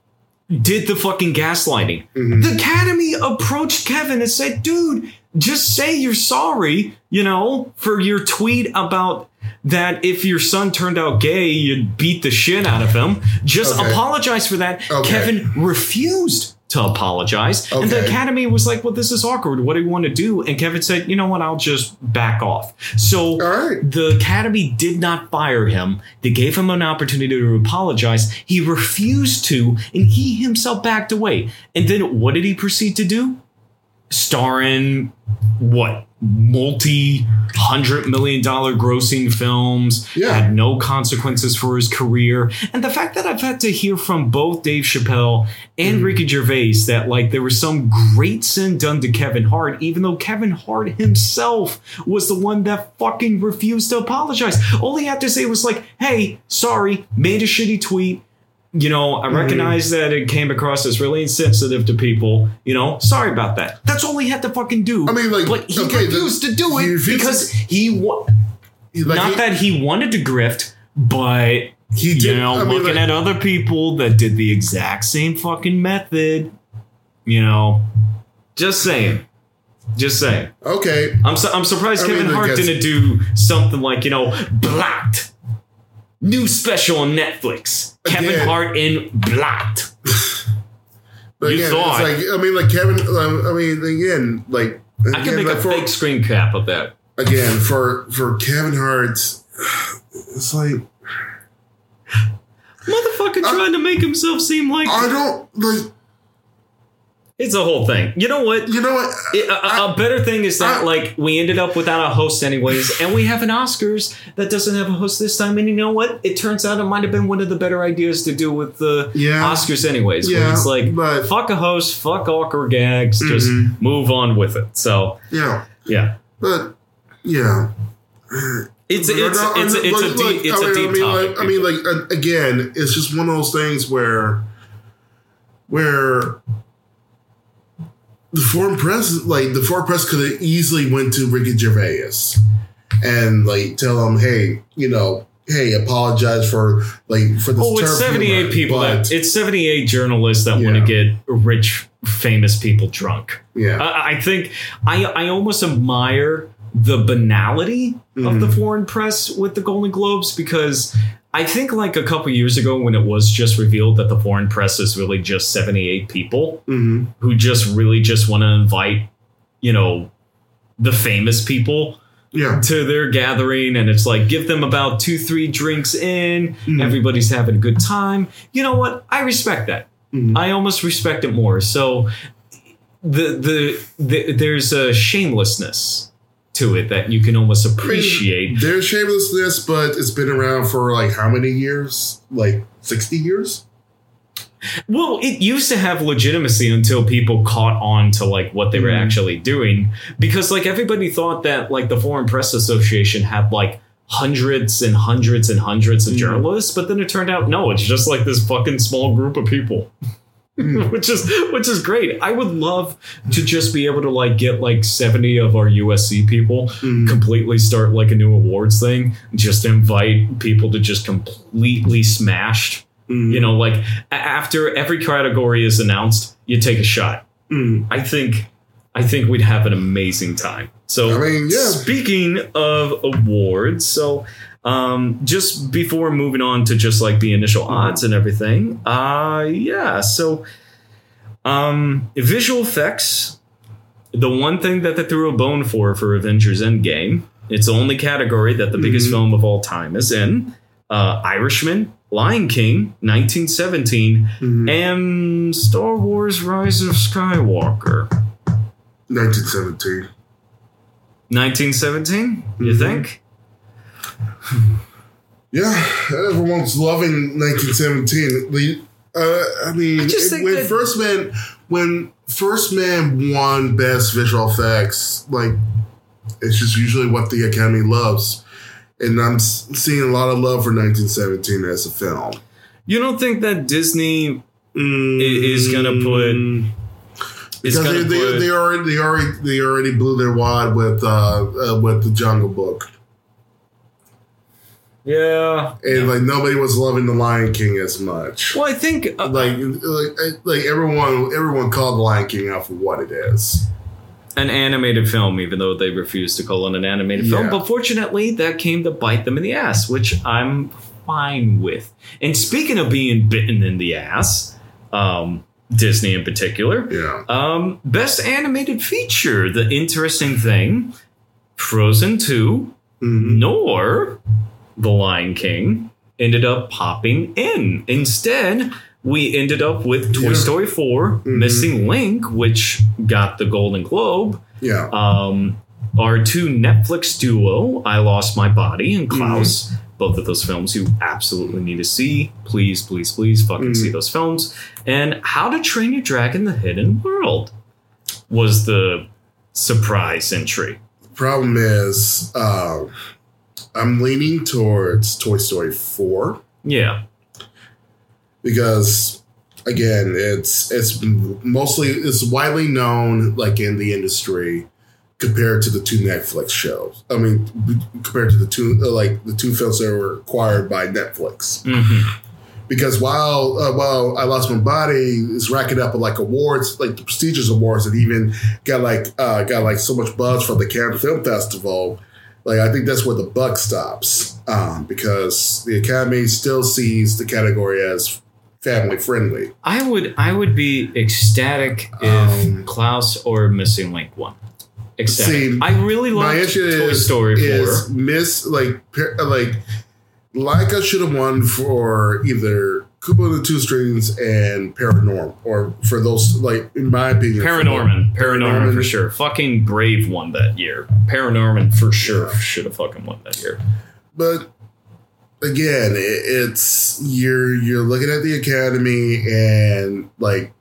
did the fucking gaslighting. Mhm. The Academy approached Kevin and said, dude, just say you're sorry, you know, for your tweet about that if your son turned out gay, you'd beat the shit out of him. Just Okay. apologize for that. Okay. Kevin refused to apologize. And the Academy was like, well, this is awkward. What do you want to do? And Kevin said, you know what? I'll just back off. So right. the Academy did not fire him. They gave him an opportunity to apologize. He refused to, and he himself backed away. And then what did he proceed to do? Star in what? Multi hundred million dollar grossing films, Yeah. had no consequences for his career. And the fact that I've had to hear from both Dave Chappelle and Mhm. Ricky Gervais that like there was some great sin done to Kevin Hart, even though Kevin Hart himself was the one that fucking refused to apologize. All he had to say was like, hey, sorry, made a shitty tweet. You know, I Mhm. recognize that it came across as really insensitive to people. You know, sorry about that. That's all he had to fucking do. I mean, like, but he okay, refused to do it because he wa- Like, not he, that he wanted to grift, but he you know, I mean, looking like- at other people that did the exact same fucking method, you know, just saying, just saying. okay, I'm su- I'm surprised I Kevin mean, Hart didn't do something like you know, blocked. New special on Netflix. Kevin Again. Hart in blocked. But You again, thought. it's like I mean, like Kevin. um, I mean, again, like I can make like a for, fake screen cap of that. again for for Kevin Hart. It's like Motherfucker trying to make himself seem like I don't like. It's a whole thing. You know what? You know what? It- a, a- a better thing is that I- like we ended up without a host anyways, and we have an Oscars that doesn't have a host this time. And you know what? It turns out it might have been one of the better ideas to do with the Yeah. Oscars anyways. Yeah, it's like but- fuck a host, fuck awkward gags, just Mhm. move on with it. So Yeah, yeah, but yeah. it's it's no, it's, I mean, it's a deep like, it's I mean, a deep I mean, topic. Like, I mean, like again, it's just one of those things where, where the foreign press, like the foreign press, could have easily went to Ricky Gervais and like tell him, hey, you know, hey, apologize for like for this. Oh, it's 78 people. but, That, it's 78 journalists that want to get rich, famous people drunk. yeah, I, I think I, I almost admire the banality of the Mhm. foreign press with the Golden Globes because I think like a couple years ago when it was just revealed that the foreign press is really just 78 people Mhm. who just really just want to invite, you know, the famous people yeah, to their gathering and it's like give them about two three drinks in Mhm. everybody's having a good time you know what i respect that Mhm. i almost respect it more so the, the the there's a shamelessness to it that you can almost appreciate There's shamelessness, but it's been around for like how many years? Like sixty years. well it used to have legitimacy until people caught on to like what they were Mhm. actually doing because like everybody thought that like the foreign press association had like hundreds and hundreds and hundreds of Mhm. journalists but then it turned out no it's just like this fucking small group of people. which is which is great i would love to just be able to like get like 70 of our usc people Mhm. completely start like a new awards thing just invite people to just completely smashed Mhm. you know like after every category is announced you take a shot Mhm. i think i think we'd have an amazing time so I mean, yeah. speaking of awards so um just before moving on to just like the initial odds and everything uh yeah so um visual effects the one thing that they threw a bone for for avengers endgame it's the only category that the biggest Mhm. film of all time is in uh irishman lion king 1917 Mhm. and star wars rise of skywalker 1917. 1917 you Mhm. think Yeah, everyone's loving 1917. The, uh, I mean, I just it- think when that- First Man, when First Man won Best Visual Effects, like it's just usually what the Academy loves, and I'm seeing a lot of love for 1917 as a film. You don't think that Disney Mm, is gonna put- because they, they, they already they already they already blew their wad with uh, uh with the Jungle Book, yeah. and like nobody was loving the Lion King as much. Well, I think uh, like like like everyone everyone called the Lion King out for what it is. an animated film, even though they refused to call it an animated film. Yeah. But fortunately, that came to bite them in the ass, which I'm fine with. And speaking of being bitten in the ass, um, Disney in particular, Yeah. um, best animated feature. The interesting thing, Frozen Two, Mhm. nor The Lion King ended up popping in. Instead, we ended up with Toy Yeah. Story 4, Mhm. Missing Link, which got the Golden Globe. Yeah. Um, our two Netflix duo, I Lost My Body and Mm-hmm. Klaus. Both of those films you absolutely need to see. Please, please, please fucking Mhm. see those films. And How to Train Your Dragon The Hidden World was the surprise entry. The Problem is, uh, I'm leaning towards Toy Story 4 Yeah. because again, it's it's mostly it's widely known like in the industry compared to the two Netflix shows. I mean, compared to the two uh, like the two films that were acquired by Netflix. hmm because while uh, while I lost my body is racking up like awards, like the prestigious awards, and even got like uh, got like so much buzz from the Cannes Film Festival. Like I think that's where the buck stops, um, because the Academy still sees the category as family friendly. I would I would be ecstatic if Um, Klaus or Missing Link won. Ecstatic. See, I really My issue Toy is, Story is 4. miss like like Laika should have won for either Kubo the Two Strings and Paranorm, or for those like in my opinion, Paranorman. for- Paranorman for sure. Fucking Brave won that year. Paranorman for sure should have fucking won that year. But again, it, it's you're you're looking at the Academy and like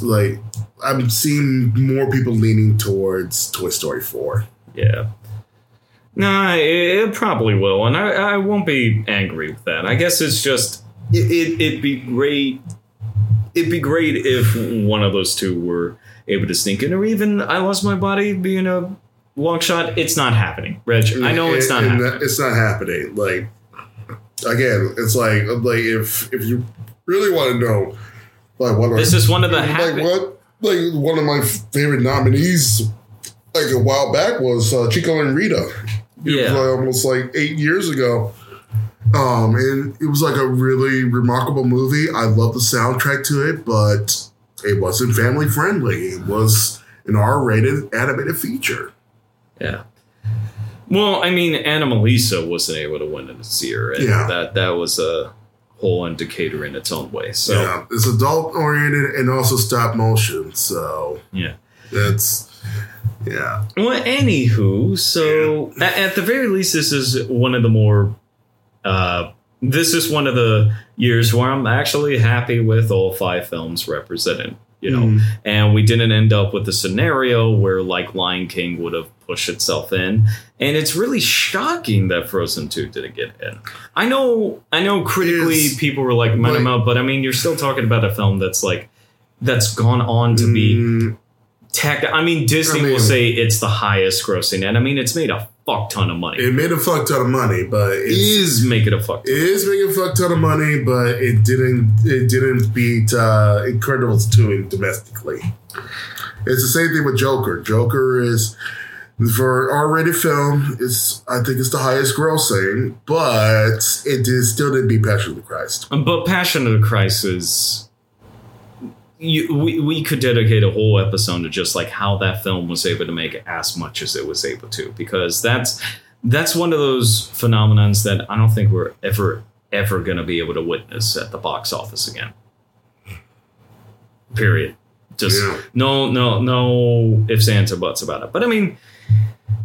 like I'm seeing more people leaning towards Toy Story Four. Yeah. Nah, it, it probably will, and I, I won't be angry with that. I guess it's just it, it it'd be great. It'd be great if one of those two were able to sneak in, or even I lost my body being a long shot. It's not happening, Reg. I know it's not happening. It's not happening. Like again, it's like like if if you really want to know, like what are- This is one of the like happy. what like one of my favorite nominees like a while back was uh, Chico and Rita. It was Yeah. like almost like eight years ago. Um, and it was like a really remarkable movie. I love the soundtrack to it, but it wasn't family friendly. It was an R-rated animated feature. Yeah. Well, I mean, Anomalisa wasn't able to win this year, and Yeah. that that was a whole indicator in its own way. So yeah, it's adult oriented and also stop motion. So yeah. that's yeah. Well, anywho, so at, at the very least, this is one of the more. Uh, this is one of the years where I'm actually happy with all five films represented. You know, Mhm. and we didn't end up with a scenario where like Lion King would have pushed itself in, and it's really shocking that Frozen Two didn't get in. I know, I know, critically Is- people were like, "Man, like- but I mean, you're still talking about a film that's like that's gone on to be Mm, tech. I mean, Disney I mean- will say it's the highest grossing, and I mean, it's made a fuck ton of money. it made a fuck ton of money, but it's, is making a fuck. It is making a fuck ton of money, but it didn't. It didn't beat uh, Incredibles two domestically. It's the same thing with Joker. Joker is for R-rated film. It's I think it's the highest grossing, but it did, still didn't beat Passion of the Christ. But Passion of the Christ is. You, we, we could dedicate a whole episode to just like how that film was able to make as much as it was able to because that's that's one of those phenomenons that I don't think we're ever ever going to be able to witness at the box office again. Period. Just Yeah. no no no ifs ands or buts about it. But I mean,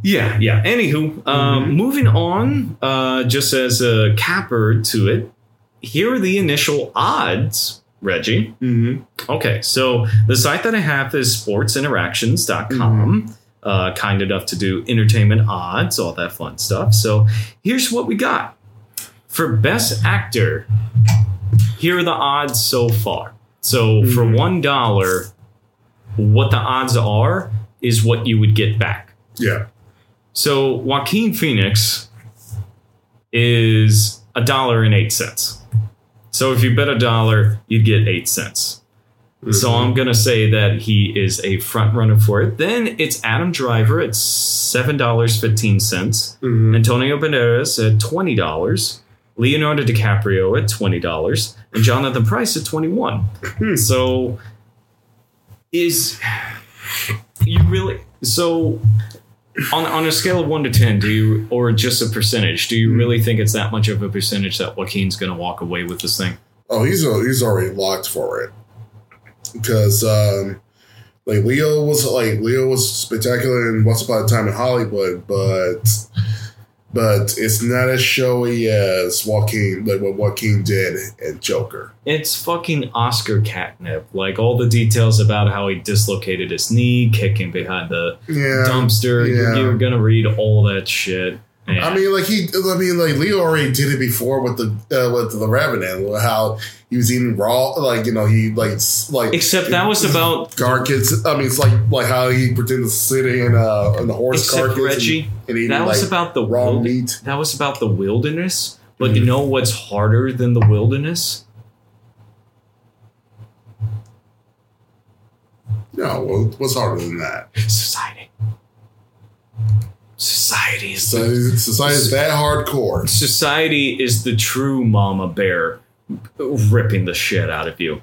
yeah yeah. Anywho, um, moving on. Uh, just as a capper to it, here are the initial odds, Reggie. Mm-hmm. Okay, so the site that I have is sportsinteractions.com. Uh, kind enough to do entertainment odds, all that fun stuff. So here's what we got. For Best Actor, here are the odds so far. So for Mhm. $1, what the odds are is what you would get back. Yeah. So Joaquin Phoenix is a dollar and eight cents. So if you bet a dollar, you'd get eight cents. So Mm-hmm. I'm gonna say that he is a front runner for it. Then it's Adam Driver at seven dollars fifteen cents, Mhm. Antonio Banderas at twenty dollars, Leonardo DiCaprio at twenty dollars, and Jonathan Pryce at twenty one. Hmm. So is you really so on on a scale of one to ten, do you or just a percentage, do you really think it's that much of a percentage that Joaquin's gonna walk away with this thing? Oh, he's he's already locked for it because um, like Leo was like Leo was spectacular in Once Upon a Time in Hollywood, but but it's not as showy as Joaquin like what Joaquin did in Joker. It's fucking Oscar catnip. Like all the details about how he dislocated his knee, kicking behind the Yeah, dumpster. You're, you're gonna read all that shit. And I mean, like he, I mean, like Leo already did it before with the uh, with the Revenant, how he was eating raw, like you know, he like s- like except that was about carcass. I mean, it's like like how he pretended to sit in uh in the horse except carcass Reggie. and, and eating that was like about the raw wild- meat. That was about the wilderness. But Mhm. you know what's harder than the wilderness? No, what's harder than that? Society. Society is So the, society is that hardcore. society is the true mama bear ripping the shit out of you.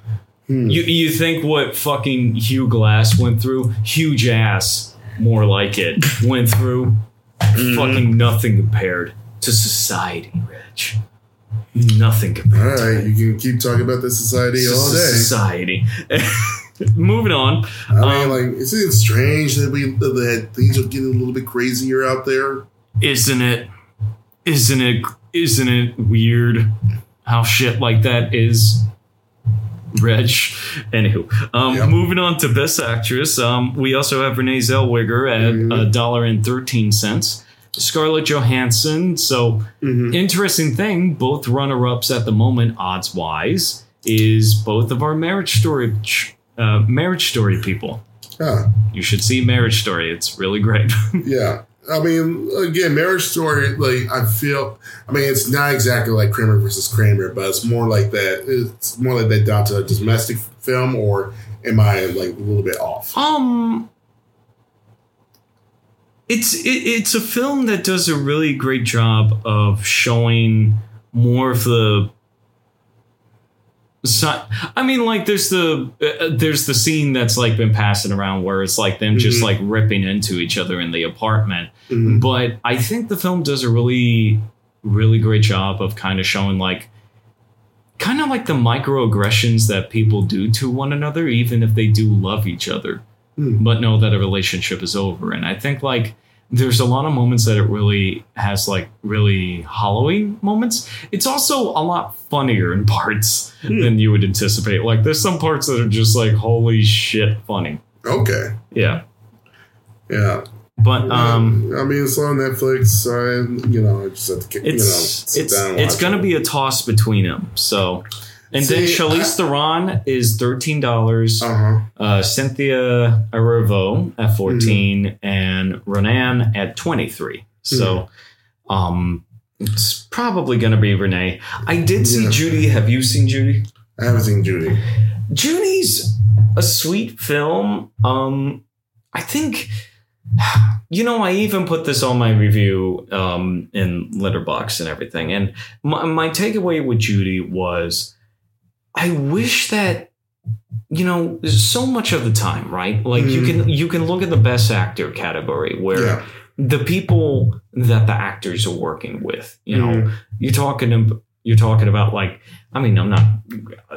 Hmm. You you think what fucking Hugh Glass went through? Huge ass, more like it, went through Mm-hmm. fucking nothing compared to society, Rich. Nothing All compared to right, you can keep talking about the society all day. society. Moving on. I mean, Um, like, isn't it strange that we that things are getting a little bit crazier out there? Isn't it? Isn't it? Isn't it weird how shit like that is? Reg. Anywho, um, Yep. moving on to Best Actress, um, we also have Renee Zellweger at Mhm. a dollar and thirteen cents. Scarlett Johansson. So Mm-hmm. interesting thing, both runner-ups at the moment, odds wise, is both of our marriage story, uh, marriage story people. Yeah, You should see Marriage Story. It's really great. yeah. I mean, again, Marriage Story. Like, I feel. I mean, it's not exactly like Kramer versus Kramer, but it's more like that. It's more like that down to a domestic film, or am I like a little bit off? Um, it's it, it's a film that does a really great job of showing more of the. Si- I mean, like there's the uh, there's the scene that's like been passing around where it's like them just Mhm. like ripping into each other in the apartment. Mhm. But I think the film does a really really great job of kind of showing like kind of like the microaggressions that people do to one another, even if they do love each other Hmm. but know that a relationship is over. And I think like there's a lot of moments that it really has like really hollowing moments. It's also a lot funnier in parts Hmm. than you would anticipate. Like there's some parts that are just like holy shit funny. Okay. Yeah. Yeah. But um I mean, it's on Netflix. I, you know, I just have to, you know, it's it's it's gonna it. be a toss between them. So and then See, Charlize Theron is thirteen dollars. Uh huh. uh, Cynthia Erivo at 14 Mm-hmm. and Ronan at 23. So Mm-hmm. um, it's probably going to be Renee. I did see Yeah. Judy. Have you seen Judy? I haven't seen Judy. Judy's a sweet film. Um, I think, you know, I even put this on my review um, in Letterboxd and everything. And my, my takeaway with Judy was I wish that, you know, so much of the time, right? Like you Mhm. can you can look at the best actor category where Yeah. the people that the actors are working with, you know, Mhm. you're talking you're talking about like I mean I'm not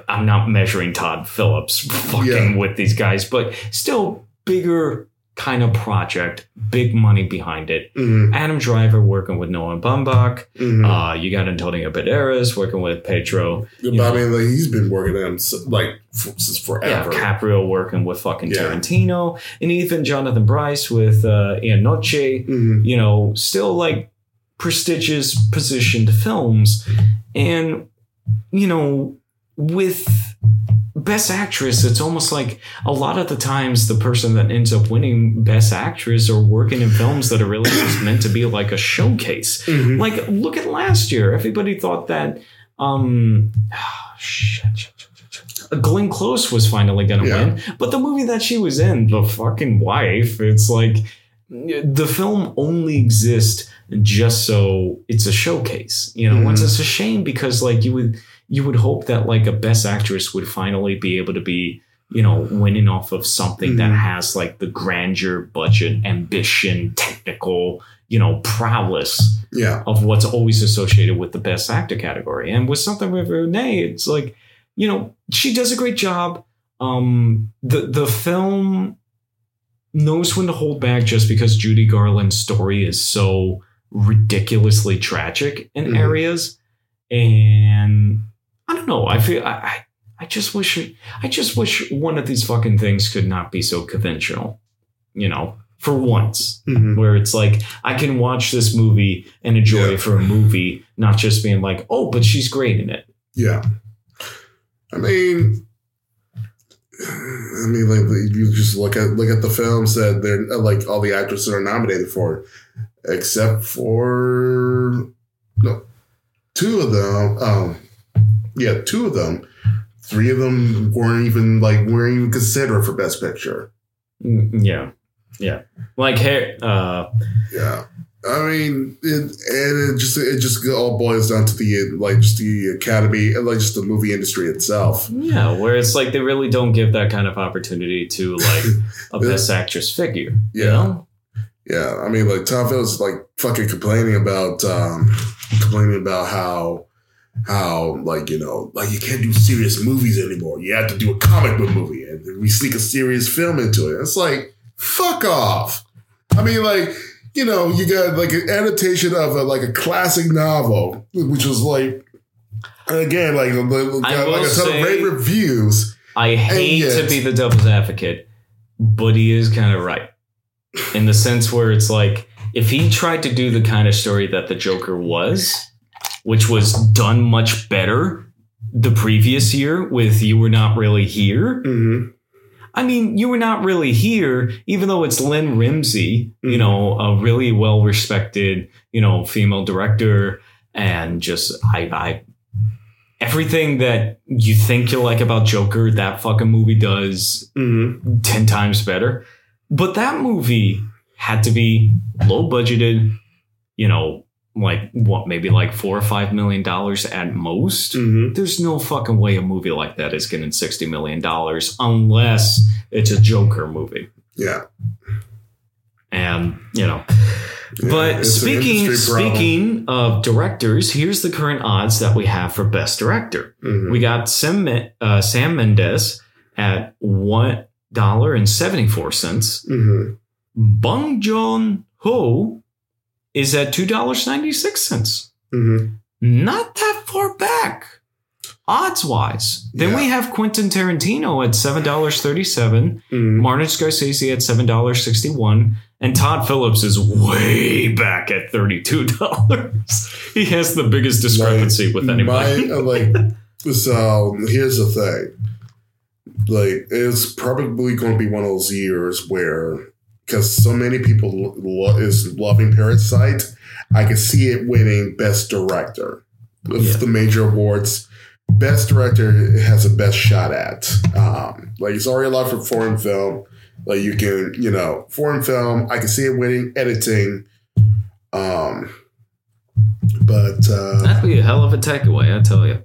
I'm not measuring Todd Phillips fucking Yeah. with these guys, but still bigger kind of project, big money behind it. Mhm. Adam Driver working with Noah Baumbach. Mhm. Uh, you got Antonio Banderas working with Pedro. but you I mean, like, he's been working him so- like since Yeah, forever. Caprio working with fucking Yeah. Tarantino, and even Jonathan Pryce with uh, Ian Noche. Mhm. you know, still like prestigious positioned films. And, you know, with Best Actress, it's almost like a lot of the times the person that ends up winning Best Actress are working in films that are really just meant to be like a showcase. Mhm. Like, look at last year. Everybody thought that, um, shit, shit, shit, shit. Glenn Close was finally going to Yeah. win. But the movie that she was in, The Fucking Wife, it's like the film only exists just so it's a showcase. You know, Mhm. once it's a shame because like you would you would hope that like a best actress would finally be able to be you know winning off of something that Mhm. has like the grandeur, budget, ambition, technical you know prowess Yeah. of what's always associated with the best actor category. And with something with Renee, it's like, you know, she does a great job. Um, the the film knows when to hold back just because Judy Garland's story is so ridiculously tragic in Mhm. areas. And I don't know. I feel I, I I just wish I just wish one of these fucking things could not be so conventional. You know, for once Mhm. where it's like I can watch this movie and enjoy Yeah. it for a movie, not just being like, oh, but she's great in it. Yeah. I mean, I mean, like you just look at look at the films that they're like all the actresses are nominated for, except for no, two of them. Um, yeah, two of them. Three of them weren't even like weren't even considered for Best Picture. Mm, Yeah, yeah. Like hey, uh, Yeah. I mean, it, and it just it just all boils down to the like just the Academy, and like just the movie industry itself. yeah, where it's like they really don't give that kind of opportunity to like a best actress figure. You Yeah. know? Yeah, I mean, like Tom Phillips like fucking complaining about um, complaining about how how like you know like you can't do serious movies anymore. You have to do a comic book movie, and we sneak a serious film into it. It's like fuck off. I mean, like you know, you got like an adaptation of a, like a classic novel, which was like again like, got, like a ton of rave reviews. I hate yet- to be the devil's advocate, but he is kind of right in the sense where it's like if he tried to do the kind of story that the Joker was, which was done much better the previous year with You Were Not Really Here. hmm I mean, You Were Not Really Here, even though it's Lynne Ramsay, you Mhm. know, a really well respected, you know, female director, and just I, I everything that you think you like about Joker, that fucking movie does hmm 10 times better. But that movie had to be low budgeted, you know, like what, maybe like four or five million dollars at most. hmm There's no fucking way a movie like that is getting $60 million unless it's a Joker movie. Yeah. And, you know, Yeah, but speaking speaking of directors, here's the current odds that we have for best director. Mhm. We got Sam, uh, Sam Mendes at one dollar and seventy four cents. Mhm. Bong Joon Ho is at two dollars ninety six cents. Mhm. Not that far back, odds wise. Then Yeah. we have Quentin Tarantino at seven dollars thirty seven. Mhm. Martin Scorsese at seven dollars sixty one. And Todd Phillips is way back at thirty two dollars. he has the biggest discrepancy with anybody. My, uh, like, so here's the thing. Like, it's probably going to be one of those years where, because so many people lo- is loving Parasite, I can see it winning Best Director of Yeah. the major awards. Best Director has the best shot at. Um, like, it's already allowed for foreign film. Like, you can, you know, foreign film. I can see it winning editing. Um, but uh, That'd be a hell of a takeaway, I tell you.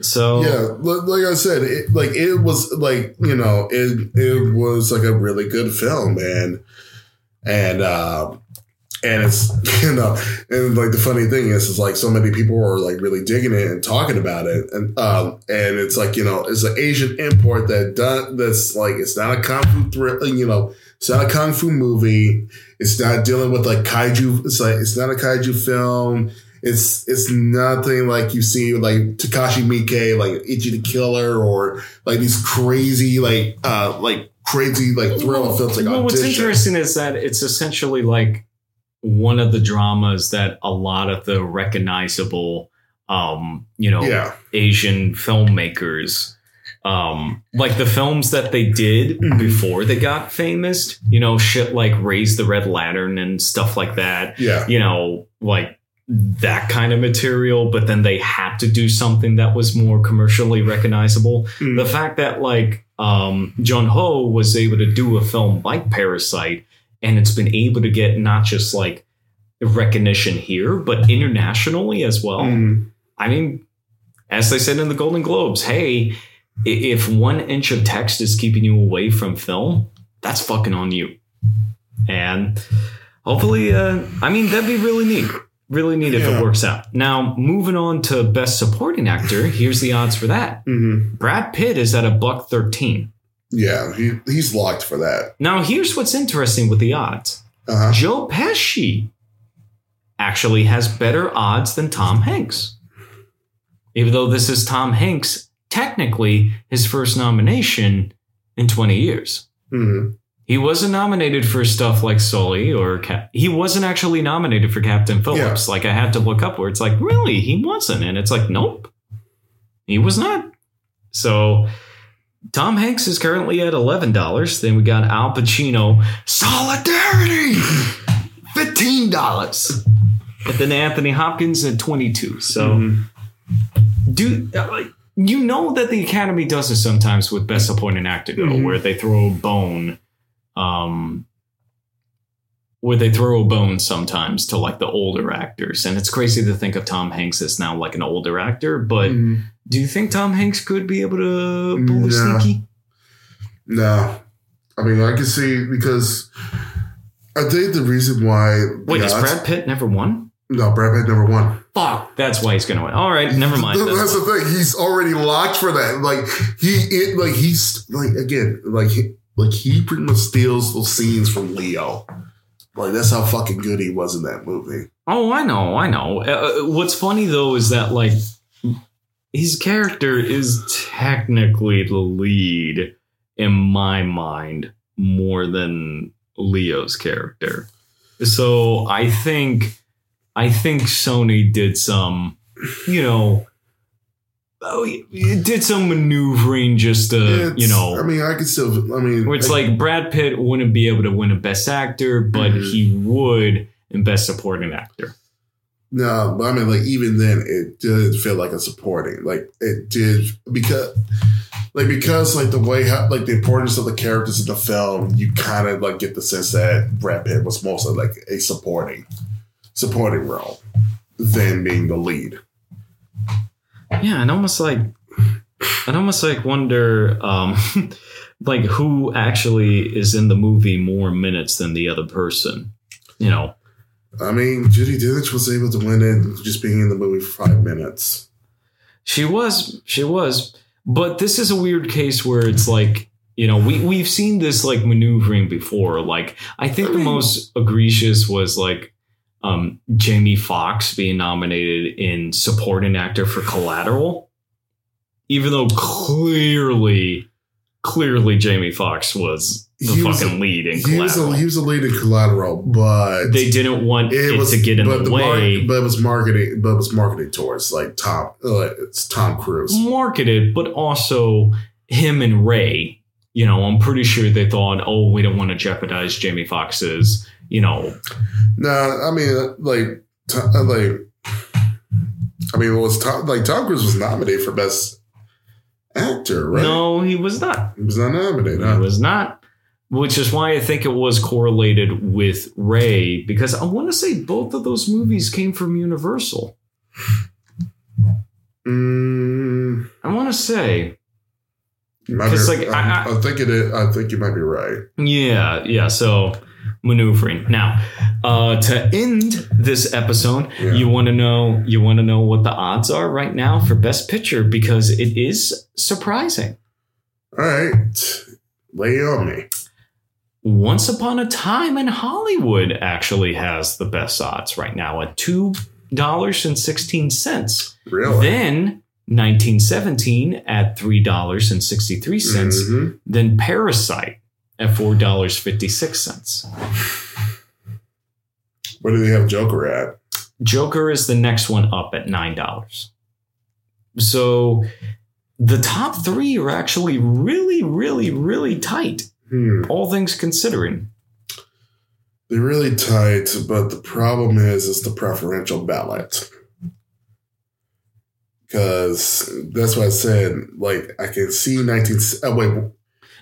So yeah, like I said, it, like it was like you know it it was like a really good film and and uh and it's you know and like the funny thing is is like so many people are like really digging it and talking about it. And um and it's like you know it's an Asian import that done that's like it's not a kung fu thrill you know it's not a kung fu movie. It's not dealing with like kaiju it's like it's not a kaiju film. It's it's nothing like you see like Takashi Miike, like Ichi the Killer, or like these crazy like uh like crazy like thriller films like well, what's interesting is that it's essentially like one of the dramas that a lot of the recognizable, um, you know, Yeah, Asian filmmakers, um, like the films that they did Mhm. before they got famous, you know, shit like Raise the Red Lantern and stuff like that. yeah, you know, like that kind of material, but then they had to do something that was more commercially recognizable. Mm. The fact that like um Joon Ho was able to do a film like Parasite and it's been able to get not just like recognition here, but internationally as well. Mm. I mean, as they said in the Golden Globes, hey, if one inch of text is keeping you away from film, that's fucking on you. And hopefully, uh, I mean, that'd be really neat. Really neat if it works out. Now, moving on to Best Supporting Actor, here's the odds for that. Mhm. Brad Pitt is at a buck 13. Yeah. He he's locked for that. Now, here's what's interesting with the odds Uh huh. Joe Pesci actually has better odds than Tom Hanks. Even though this is Tom Hanks, technically his first nomination in 20 years. hmm He wasn't nominated for stuff like Sully or Cap- he wasn't actually nominated for Captain Phillips. Like I had to look up where it's like, really, he wasn't, and it's like, nope, he was not. So Tom Hanks is currently at eleven dollars. Then we got Al Pacino, Solidarity, fifteen dollars, and then Anthony Hopkins at twenty two. So Mhm. do like, you know that the Academy does this sometimes with Best Supporting Actor, though, Mhm. where they throw a bone, um, where they throw a bone sometimes to like the older actors, and it's crazy to think of Tom Hanks as now like an older actor. But Mhm. do you think Tom Hanks could be able to pull No. sneaky? No, I mean I can see because I think the reason why Wait, the has Brad Pitt never won? No, Brad Pitt never won. Fuck, that's why he's gonna win. All right, never mind. Th- That's the thing. He's already locked for that. Like he, it, like he's like again, like he, like he pretty much steals those scenes from Leo. Like that's how fucking good he was in that movie. Oh, I know, I know. Uh, what's funny though is that like his character is technically the lead in my mind more than Leo's character. So I think I think Sony did some, you know, oh, it did some maneuvering just to, It's- you know, I mean, I could still. I mean, where it's I- like Brad Pitt wouldn't be able to win a Best Actor, but Mhm. he would in Best Supporting Actor. No, but I mean, like even then, it did feel like a supporting. Like it did because, like because like the way how like the importance of the characters in the film, you kind of like get the sense that Brad Pitt was mostly like a supporting, supporting role than being the lead. Yeah, and almost like I'd almost like wonder um like who actually is in the movie more minutes than the other person. You know. I mean, Judi Dench was able to win it just being in the movie for five minutes. She was, she was. But this is a weird case where it's like, you know, we we've seen this like maneuvering before. Like I think I the mean- most egregious was like um Jamie Foxx being nominated in supporting actor for Collateral. Even though clearly clearly Jamie Foxx was the He was fucking lead in He was Collateral. a, he was a lead in Collateral, but they didn't want it, was to get in the, mar- way. but it was marketing, but it was marketing towards like Tom, uh, it's Tom Cruise. marketed, but also him and Ray. You know, I'm pretty sure they thought, oh, we don't want to jeopardize Jamie Foxx's, you know, No, I mean like, like, I mean, it was Tom, like Tom Cruise was nominated for best actor, right? no, he was not. he was not nominated. He huh? was not. Which is why I think it was correlated with Ray, because I want to say both of those movies came from Universal. Mm, I want to say, like, I- I- I think it is. I think you might be right. yeah, yeah. So maneuvering. Now, uh, to end this episode, Yeah. you want to know you want to know what the odds are right now for Best Picture because it is surprising. All right, lay it on me. Once Upon a Time in Hollywood actually has the best odds right now at two dollars and sixteen cents. Really? Then 1917 at three dollars and sixty three cents. Mhm. Then Parasite at four dollars fifty six cents. Where do they have Joker at? Joker is the next one up at nine dollars. So the top three are actually really, really, really tight. Hmm. All things considering. They're really tight, but the problem is, is the preferential ballot. Because that's what I said. Like I can see nineteen. Oh wait,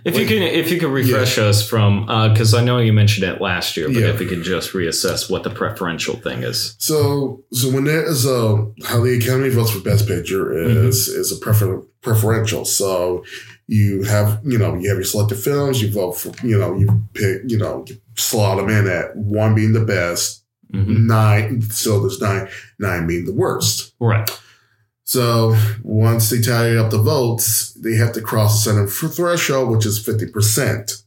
If you can, if you can refresh us from, because I know you mentioned it last year, but Yeah. if we could just reassess what the preferential thing is. so so when there is a how the Academy votes for Best Picture is is a prefer, preferential. So you have you know you have your selected films. You vote for you know you pick you know you slot them in at one being the best, Mhm. nine. So there's nine nine being the worst. Right. So once they tally up the votes, they have to cross a certain threshold, which is 50%.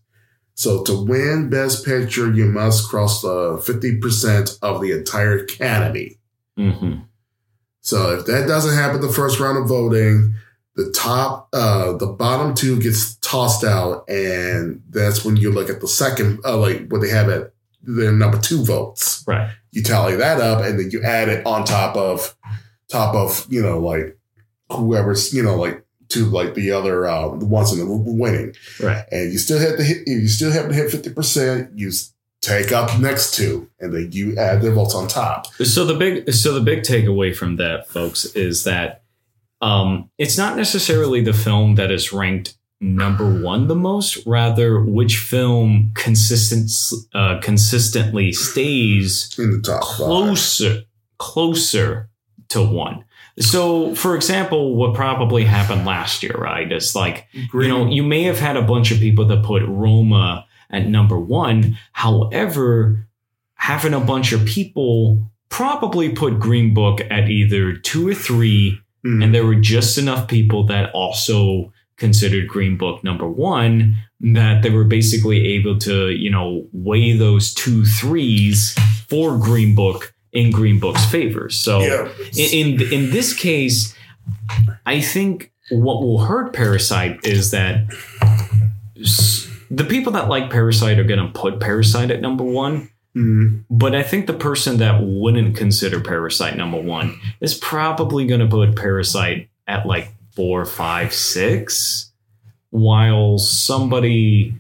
So to win Best Picture, you must cross the 50% of the entire Academy. hmm So if that doesn't happen the first round of voting, the top, uh, the bottom two gets tossed out, and that's when you look at the second, uh, like what they have at their number two votes. Right. You tally that up, and then you add it on top of, top of you know like whoever's you know like to like the other uh, the ones in the winning, Right. and you still have to hit. If you still have to hit fifty percent, you take up next two, and then you add their votes on top. So the big, so the big takeaway from that, folks, is that um, it's not necessarily the film that is ranked number one the most, rather which film consistent, uh, consistently stays in the top five. closer closer to one. So, for example, what probably happened last year, right, is like you know you may have had a bunch of people that put Roma at number one. However, having a bunch of people probably put Green Book at either two or three, Mm. and there were just enough people that also considered Green Book number one that they were basically able to, you know, weigh those two threes for Green Book in Green Book's favor. So yeah. in, in in this case, I think what will hurt Parasite is that the people that like Parasite are going to put Parasite at number one. Mm. But I think the person that wouldn't consider Parasite number one is probably going to put Parasite at like four, five, six, while somebody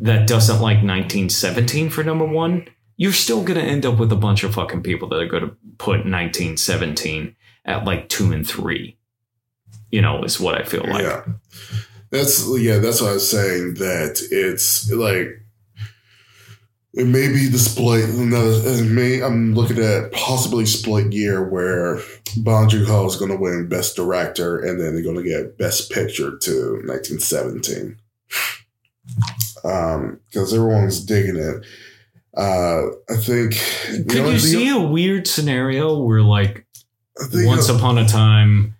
that doesn't like 1917 for number one, you're still going to end up with a bunch of fucking people that are going to put 1917 at like two and three. You know, is what I feel like. yeah. That's yeah, that's what I was saying. That it's like it may be the split. It may I'm looking at possibly split year where Bong Joon Ho is going to win Best Director, and then they're going to get Best Picture to 1917. Um, because everyone's digging it. Uh, I think. Could know, you the- see a weird scenario where like Once Upon a Time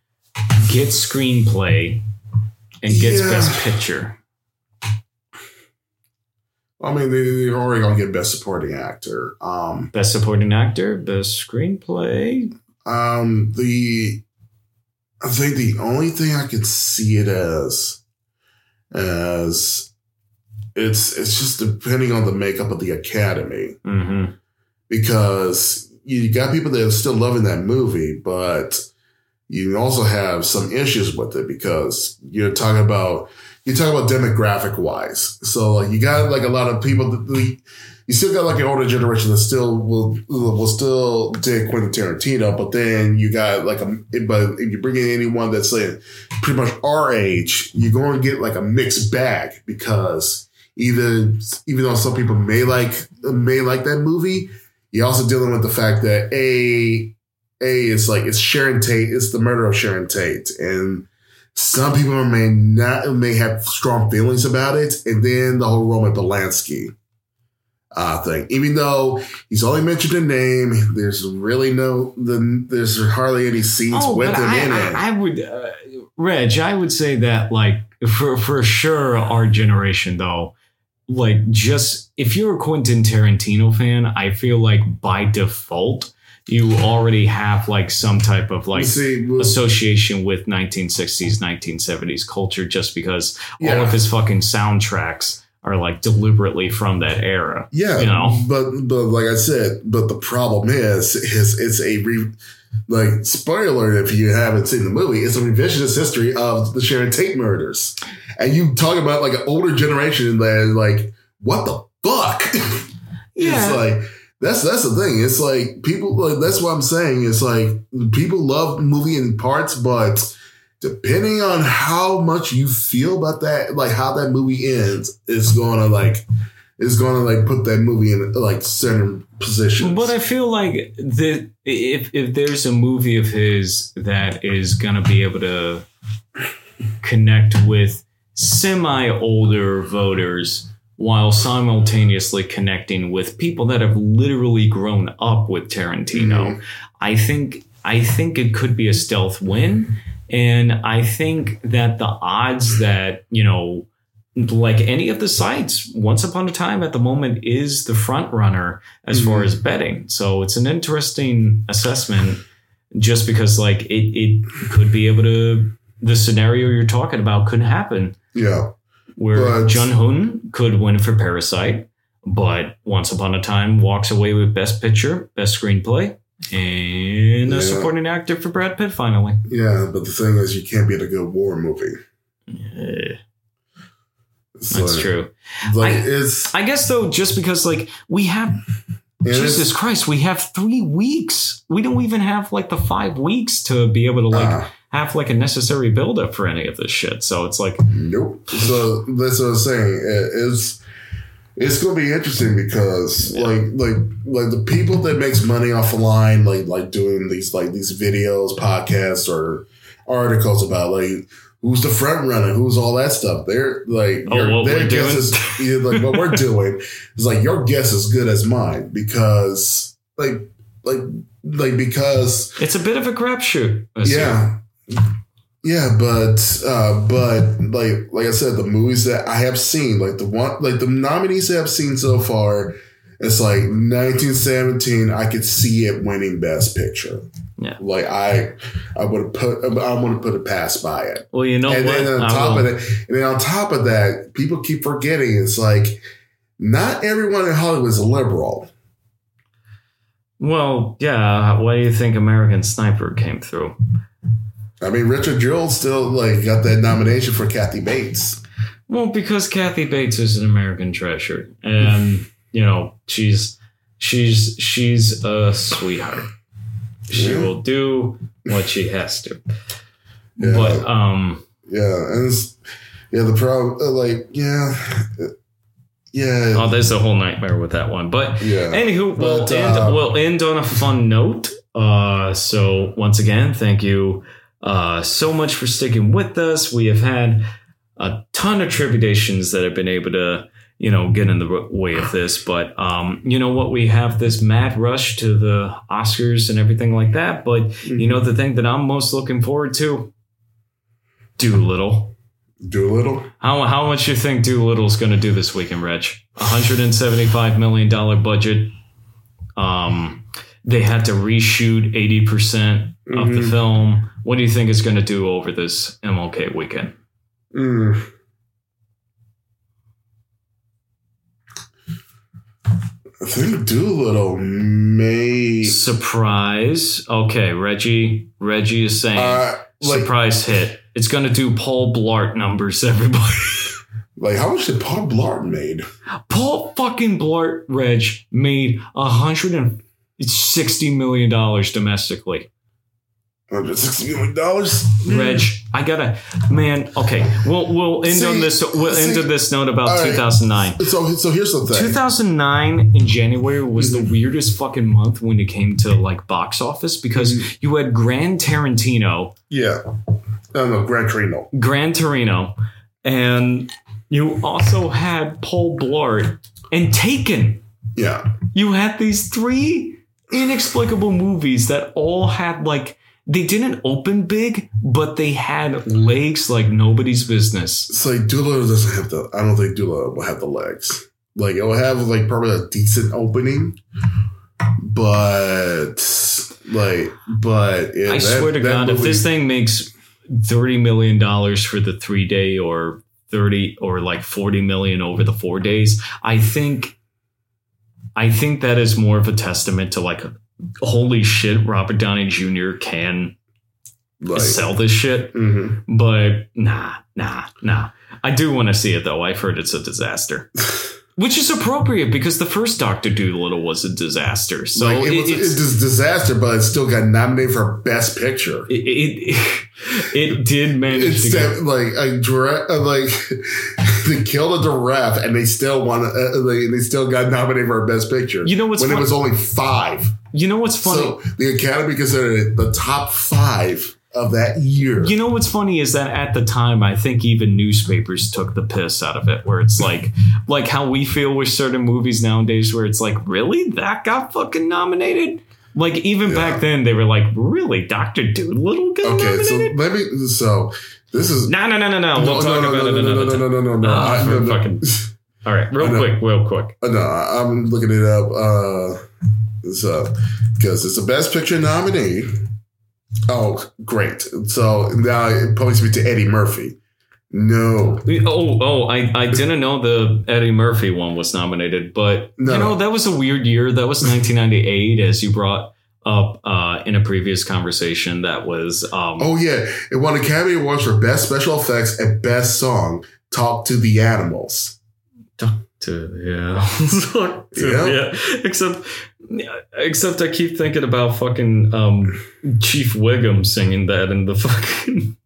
gets screenplay and gets Yeah. Best Picture. I mean, they, they're already going to get Best Supporting Actor. Um, Best Supporting Actor, Best Screenplay. Um, the I think the only thing I could see it as as it's it's just depending on the makeup of the academy Mm-hmm. because you got people that are still loving that movie, but you also have some issues with it because you're talking about you're talking about demographic wise. So like you got like a lot of people that you still got like an older generation that still will will still dig Quentin Tarantino, but then you got like a but if you bring in anyone that's like pretty much our age, you're going to get like a mixed bag because either even though some people may like may like that movie, you're also dealing with the fact that a a is like it's Sharon Tate, it's the murder of Sharon Tate, and some people may not may have strong feelings about it, and then the whole Roman Polanski uh, thing. Even though he's only mentioned a name, there's really no the, there's hardly any scenes Oh, with him I, in it. I, I would, uh, Reg, I would say that like for for sure our generation though, like just if you're a Quentin Tarantino fan, I feel like by default you already have like some type of like See, well, association with 1960s 1970s culture just because all of his fucking soundtracks are like deliberately from that era Yeah, you know? but but like I said, but the problem is, is it's a re, like spoiler alert if you haven't seen the movie, it's a revisionist history of the Sharon Tate murders, and you talk about like an older generation that like, what the fuck? it's like that's that's the thing. It's like people like that's what I'm saying. It's like people love movie in parts, but depending on how much you feel about that, like how that movie ends, is gonna like is gonna like put that movie in like certain positions. But I feel like the if if there's a movie of his that is gonna be able to connect with semi older voters while simultaneously connecting with people that have literally grown up with Tarantino, Mhm. I think I think it could be a stealth win. And I think that the odds that, you know, like any of the sites, Once Upon a Time at the moment is the front runner as far Mhm. as betting. So it's an interesting assessment just because like it, it could be able to the scenario you're talking about could happen yeah, where Jun Hoon could win for Parasite, but Once Upon a Time walks away with Best Picture, Best Screenplay, and Yeah. a supporting actor for Brad Pitt finally. yeah. But the thing is, you can't beat a good war movie. Yeah, It's that's true. Like I- it's I guess though, just because like we have Jesus Christ, we have three weeks. We don't even have like the five weeks to be able to like uh, have like a necessary buildup for any of this shit. So it's like, Nope. So that's what I'm saying. It- It's it's gonna be interesting because Yeah. like like like the people that makes money off the line, like like doing these like these videos, podcasts, or articles about like who's the front runner, who's all that stuff. They're like Oh, your- their guess doing? is like what we're doing is like your guess is good as mine because like like like because It's a bit of a crapshoot. yeah. Yeah, but uh but like like I said, the movies that I have seen, like the one like the nominees that I've seen so far, it's like 1917. I could see it winning Best Picture. Yeah. like I I would have put I want to put a pass by it. Well, you know and what? then on top of that, and then on top of that, people keep forgetting it's like not everyone in Hollywood is a liberal. well, yeah. Why do you think American Sniper came through? I mean, Richard Jewell still like got that nomination for Kathy Bates. Well, because Kathy Bates is an American treasure, and you know she's she's she's a sweetheart. She Yeah. will do what she has to. Yeah. But um, Yeah, and it's, yeah, the problem, uh, like, yeah, yeah, oh, there's a whole nightmare with that one. But yeah. Anywho, we'll But, end, uh, we'll end on a fun note. Uh, so once again, thank you uh, so much for sticking with us. We have had a ton of tribulations that have been able to, you know, get in the way of this. But um, you know what? We have this mad rush to the Oscars and everything like that. But you know, the thing that I'm most looking forward to, Dolittle. Dolittle. How how much you think Dolittle's going to do this weekend, Reg? 175 million dollar budget. Um, they had to reshoot 80 percent of the Mhm. film. What do you think it's going to do over this MLK weekend? Mm. I think Dolittle may. Surprise. Okay, Reggie. Reggie is saying Uh, like, surprise hit. It's going to do Paul Blart numbers, everybody. like, how much did Paul Blart made? Paul fucking Blart, Reg, made a 160 million dollars domestically. Hundred sixty million dollars. Reg, I gotta, man. Okay, we'll we'll end on this. We'll end see- on this note about right. 2009. So, so here's the thing. 2009 in January was Mm-hmm. the weirdest fucking month when it came to like box office because Mm-hmm. you had Grand Tarantino, Yeah. No, no, Gran Torino. Gran Torino, and you also had Paul Blart and Taken. Yeah. You had these three inexplicable movies that all had like they didn't open big, but they had legs like nobody's business. It's like Dolittle doesn't have the. I don't think Dula will have the legs. Like it'll have like probably a decent opening, but like, but yeah, I that- swear to God, if this thing makes thirty million dollars for the three day or thirty or like forty million over the four days, I think, I think that is more of a testament to like, holy shit, Robert Downey Jr. can like, sell this shit. mhm. But nah, nah, nah. I do want to see it though. I've heard it's a disaster. Which is appropriate because the first Doctor Dolittle was a disaster. So like it, it, was it's, it's a disaster, but it still got nominated for Best Picture. it, it, it did manage It's to get that, like a giraffe, uh, like they killed a giraffe, and they still won. Uh, they, they still got nominated for Best Picture. You know what's when fun- it was only five. You know what's funny? So the Academy considered it the top five of that year. you know what's funny is that at the time, I think even newspapers took the piss out of it, where it's like, like how we feel with certain movies nowadays, where it's like, really, that got fucking nominated. Like even Yeah. back then, they were like, really, Doctor Dolittle got okay, so nominated? let me. So this is no, no, no, no, no. We'll talk about it no, another no, time. no, no, no, no, no. I- for no, no. fucking- All right, real quick, real quick. Uh, No, I'm looking it up. Uh, so because it's the best picture nominee. Oh, great! So now it points me to Eddie Murphy. No, Oh, oh, I, I didn't know the Eddie Murphy one was nominated, but No. you know, that was a weird year. That was 1998, as you brought up uh, in a previous conversation. That was, um, oh yeah, it won Academy Awards for best special effects and best song. Talk to the animals. to, yeah. To- Yeah. yeah. Except, except I keep thinking about fucking um, Chief Wiggum singing that in the fucking.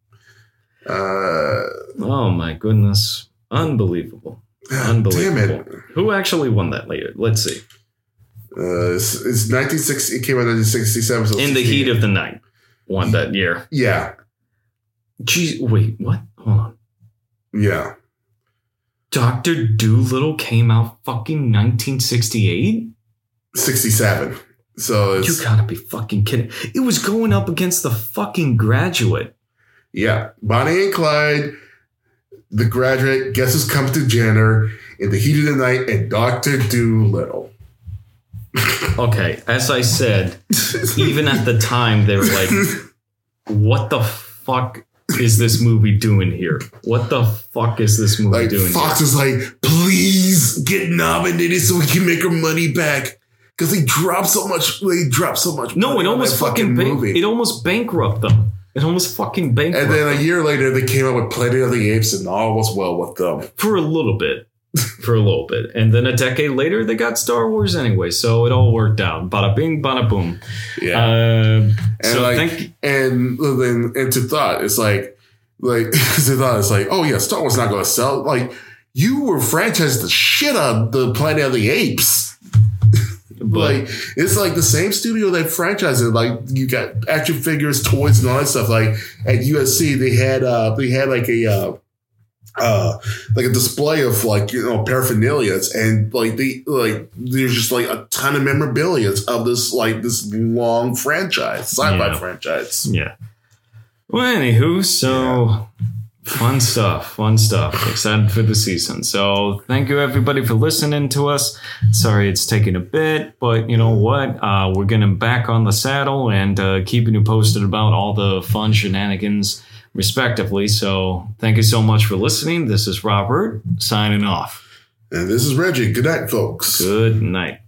Uh, Oh my goodness. Unbelievable. damn Unbelievable. it! Who actually won that later? Let's see. Uh, it's, it's 1960. It came out in 1967. So In the heat of the night, won that year. yeah, Geez, wait, what? Hold on. yeah. Doctor Dolittle came out fucking 1968. 67. So You gotta be fucking kidding. It was going up against the fucking graduate. yeah, Bonnie and Clyde, the graduate, Guess Who's Coming to Dinner in the heat of the night, and Doctor Dolittle. Okay, as I said, even at the time, they were like, what the fuck is this movie doing here? What the fuck is this movie like doing Fox here? is like, please get nominated so we can make our money back. Because they dropped so much, they dropped so much. No, it almost fucking movie. it almost bankrupted them. It almost fucking bankrupted and then a year later, they came out with Planet of the Apes, and all was well with them. for a little bit. For a little bit. And then a decade later, they got Star Wars anyway. So it all worked out. Bada bing, bada boom. Yeah. Um, And so like- thank and then and to thought it's like like to thought it's like oh yeah star wars not gonna sell like you were franchised the shit out of the planet of the apes but like it's like the same studio that franchised it like you got action figures toys and all that stuff like at usc they had uh they had like a uh uh like a display of like you know paraphernalia and like they like there's just like a ton of memorabilia of this like this long franchise sci-fi Yeah. franchise yeah. Well, anywho, so fun stuff, fun stuff. Excited for the season. So thank you everybody for listening to us. Sorry it's taking a bit, but you know what? Uh, we're getting back on the saddle and uh, keeping you posted about all the fun shenanigans, respectively. So thank you so much for listening. This is Robert signing off. And this is Reggie. Good night, folks. Good night.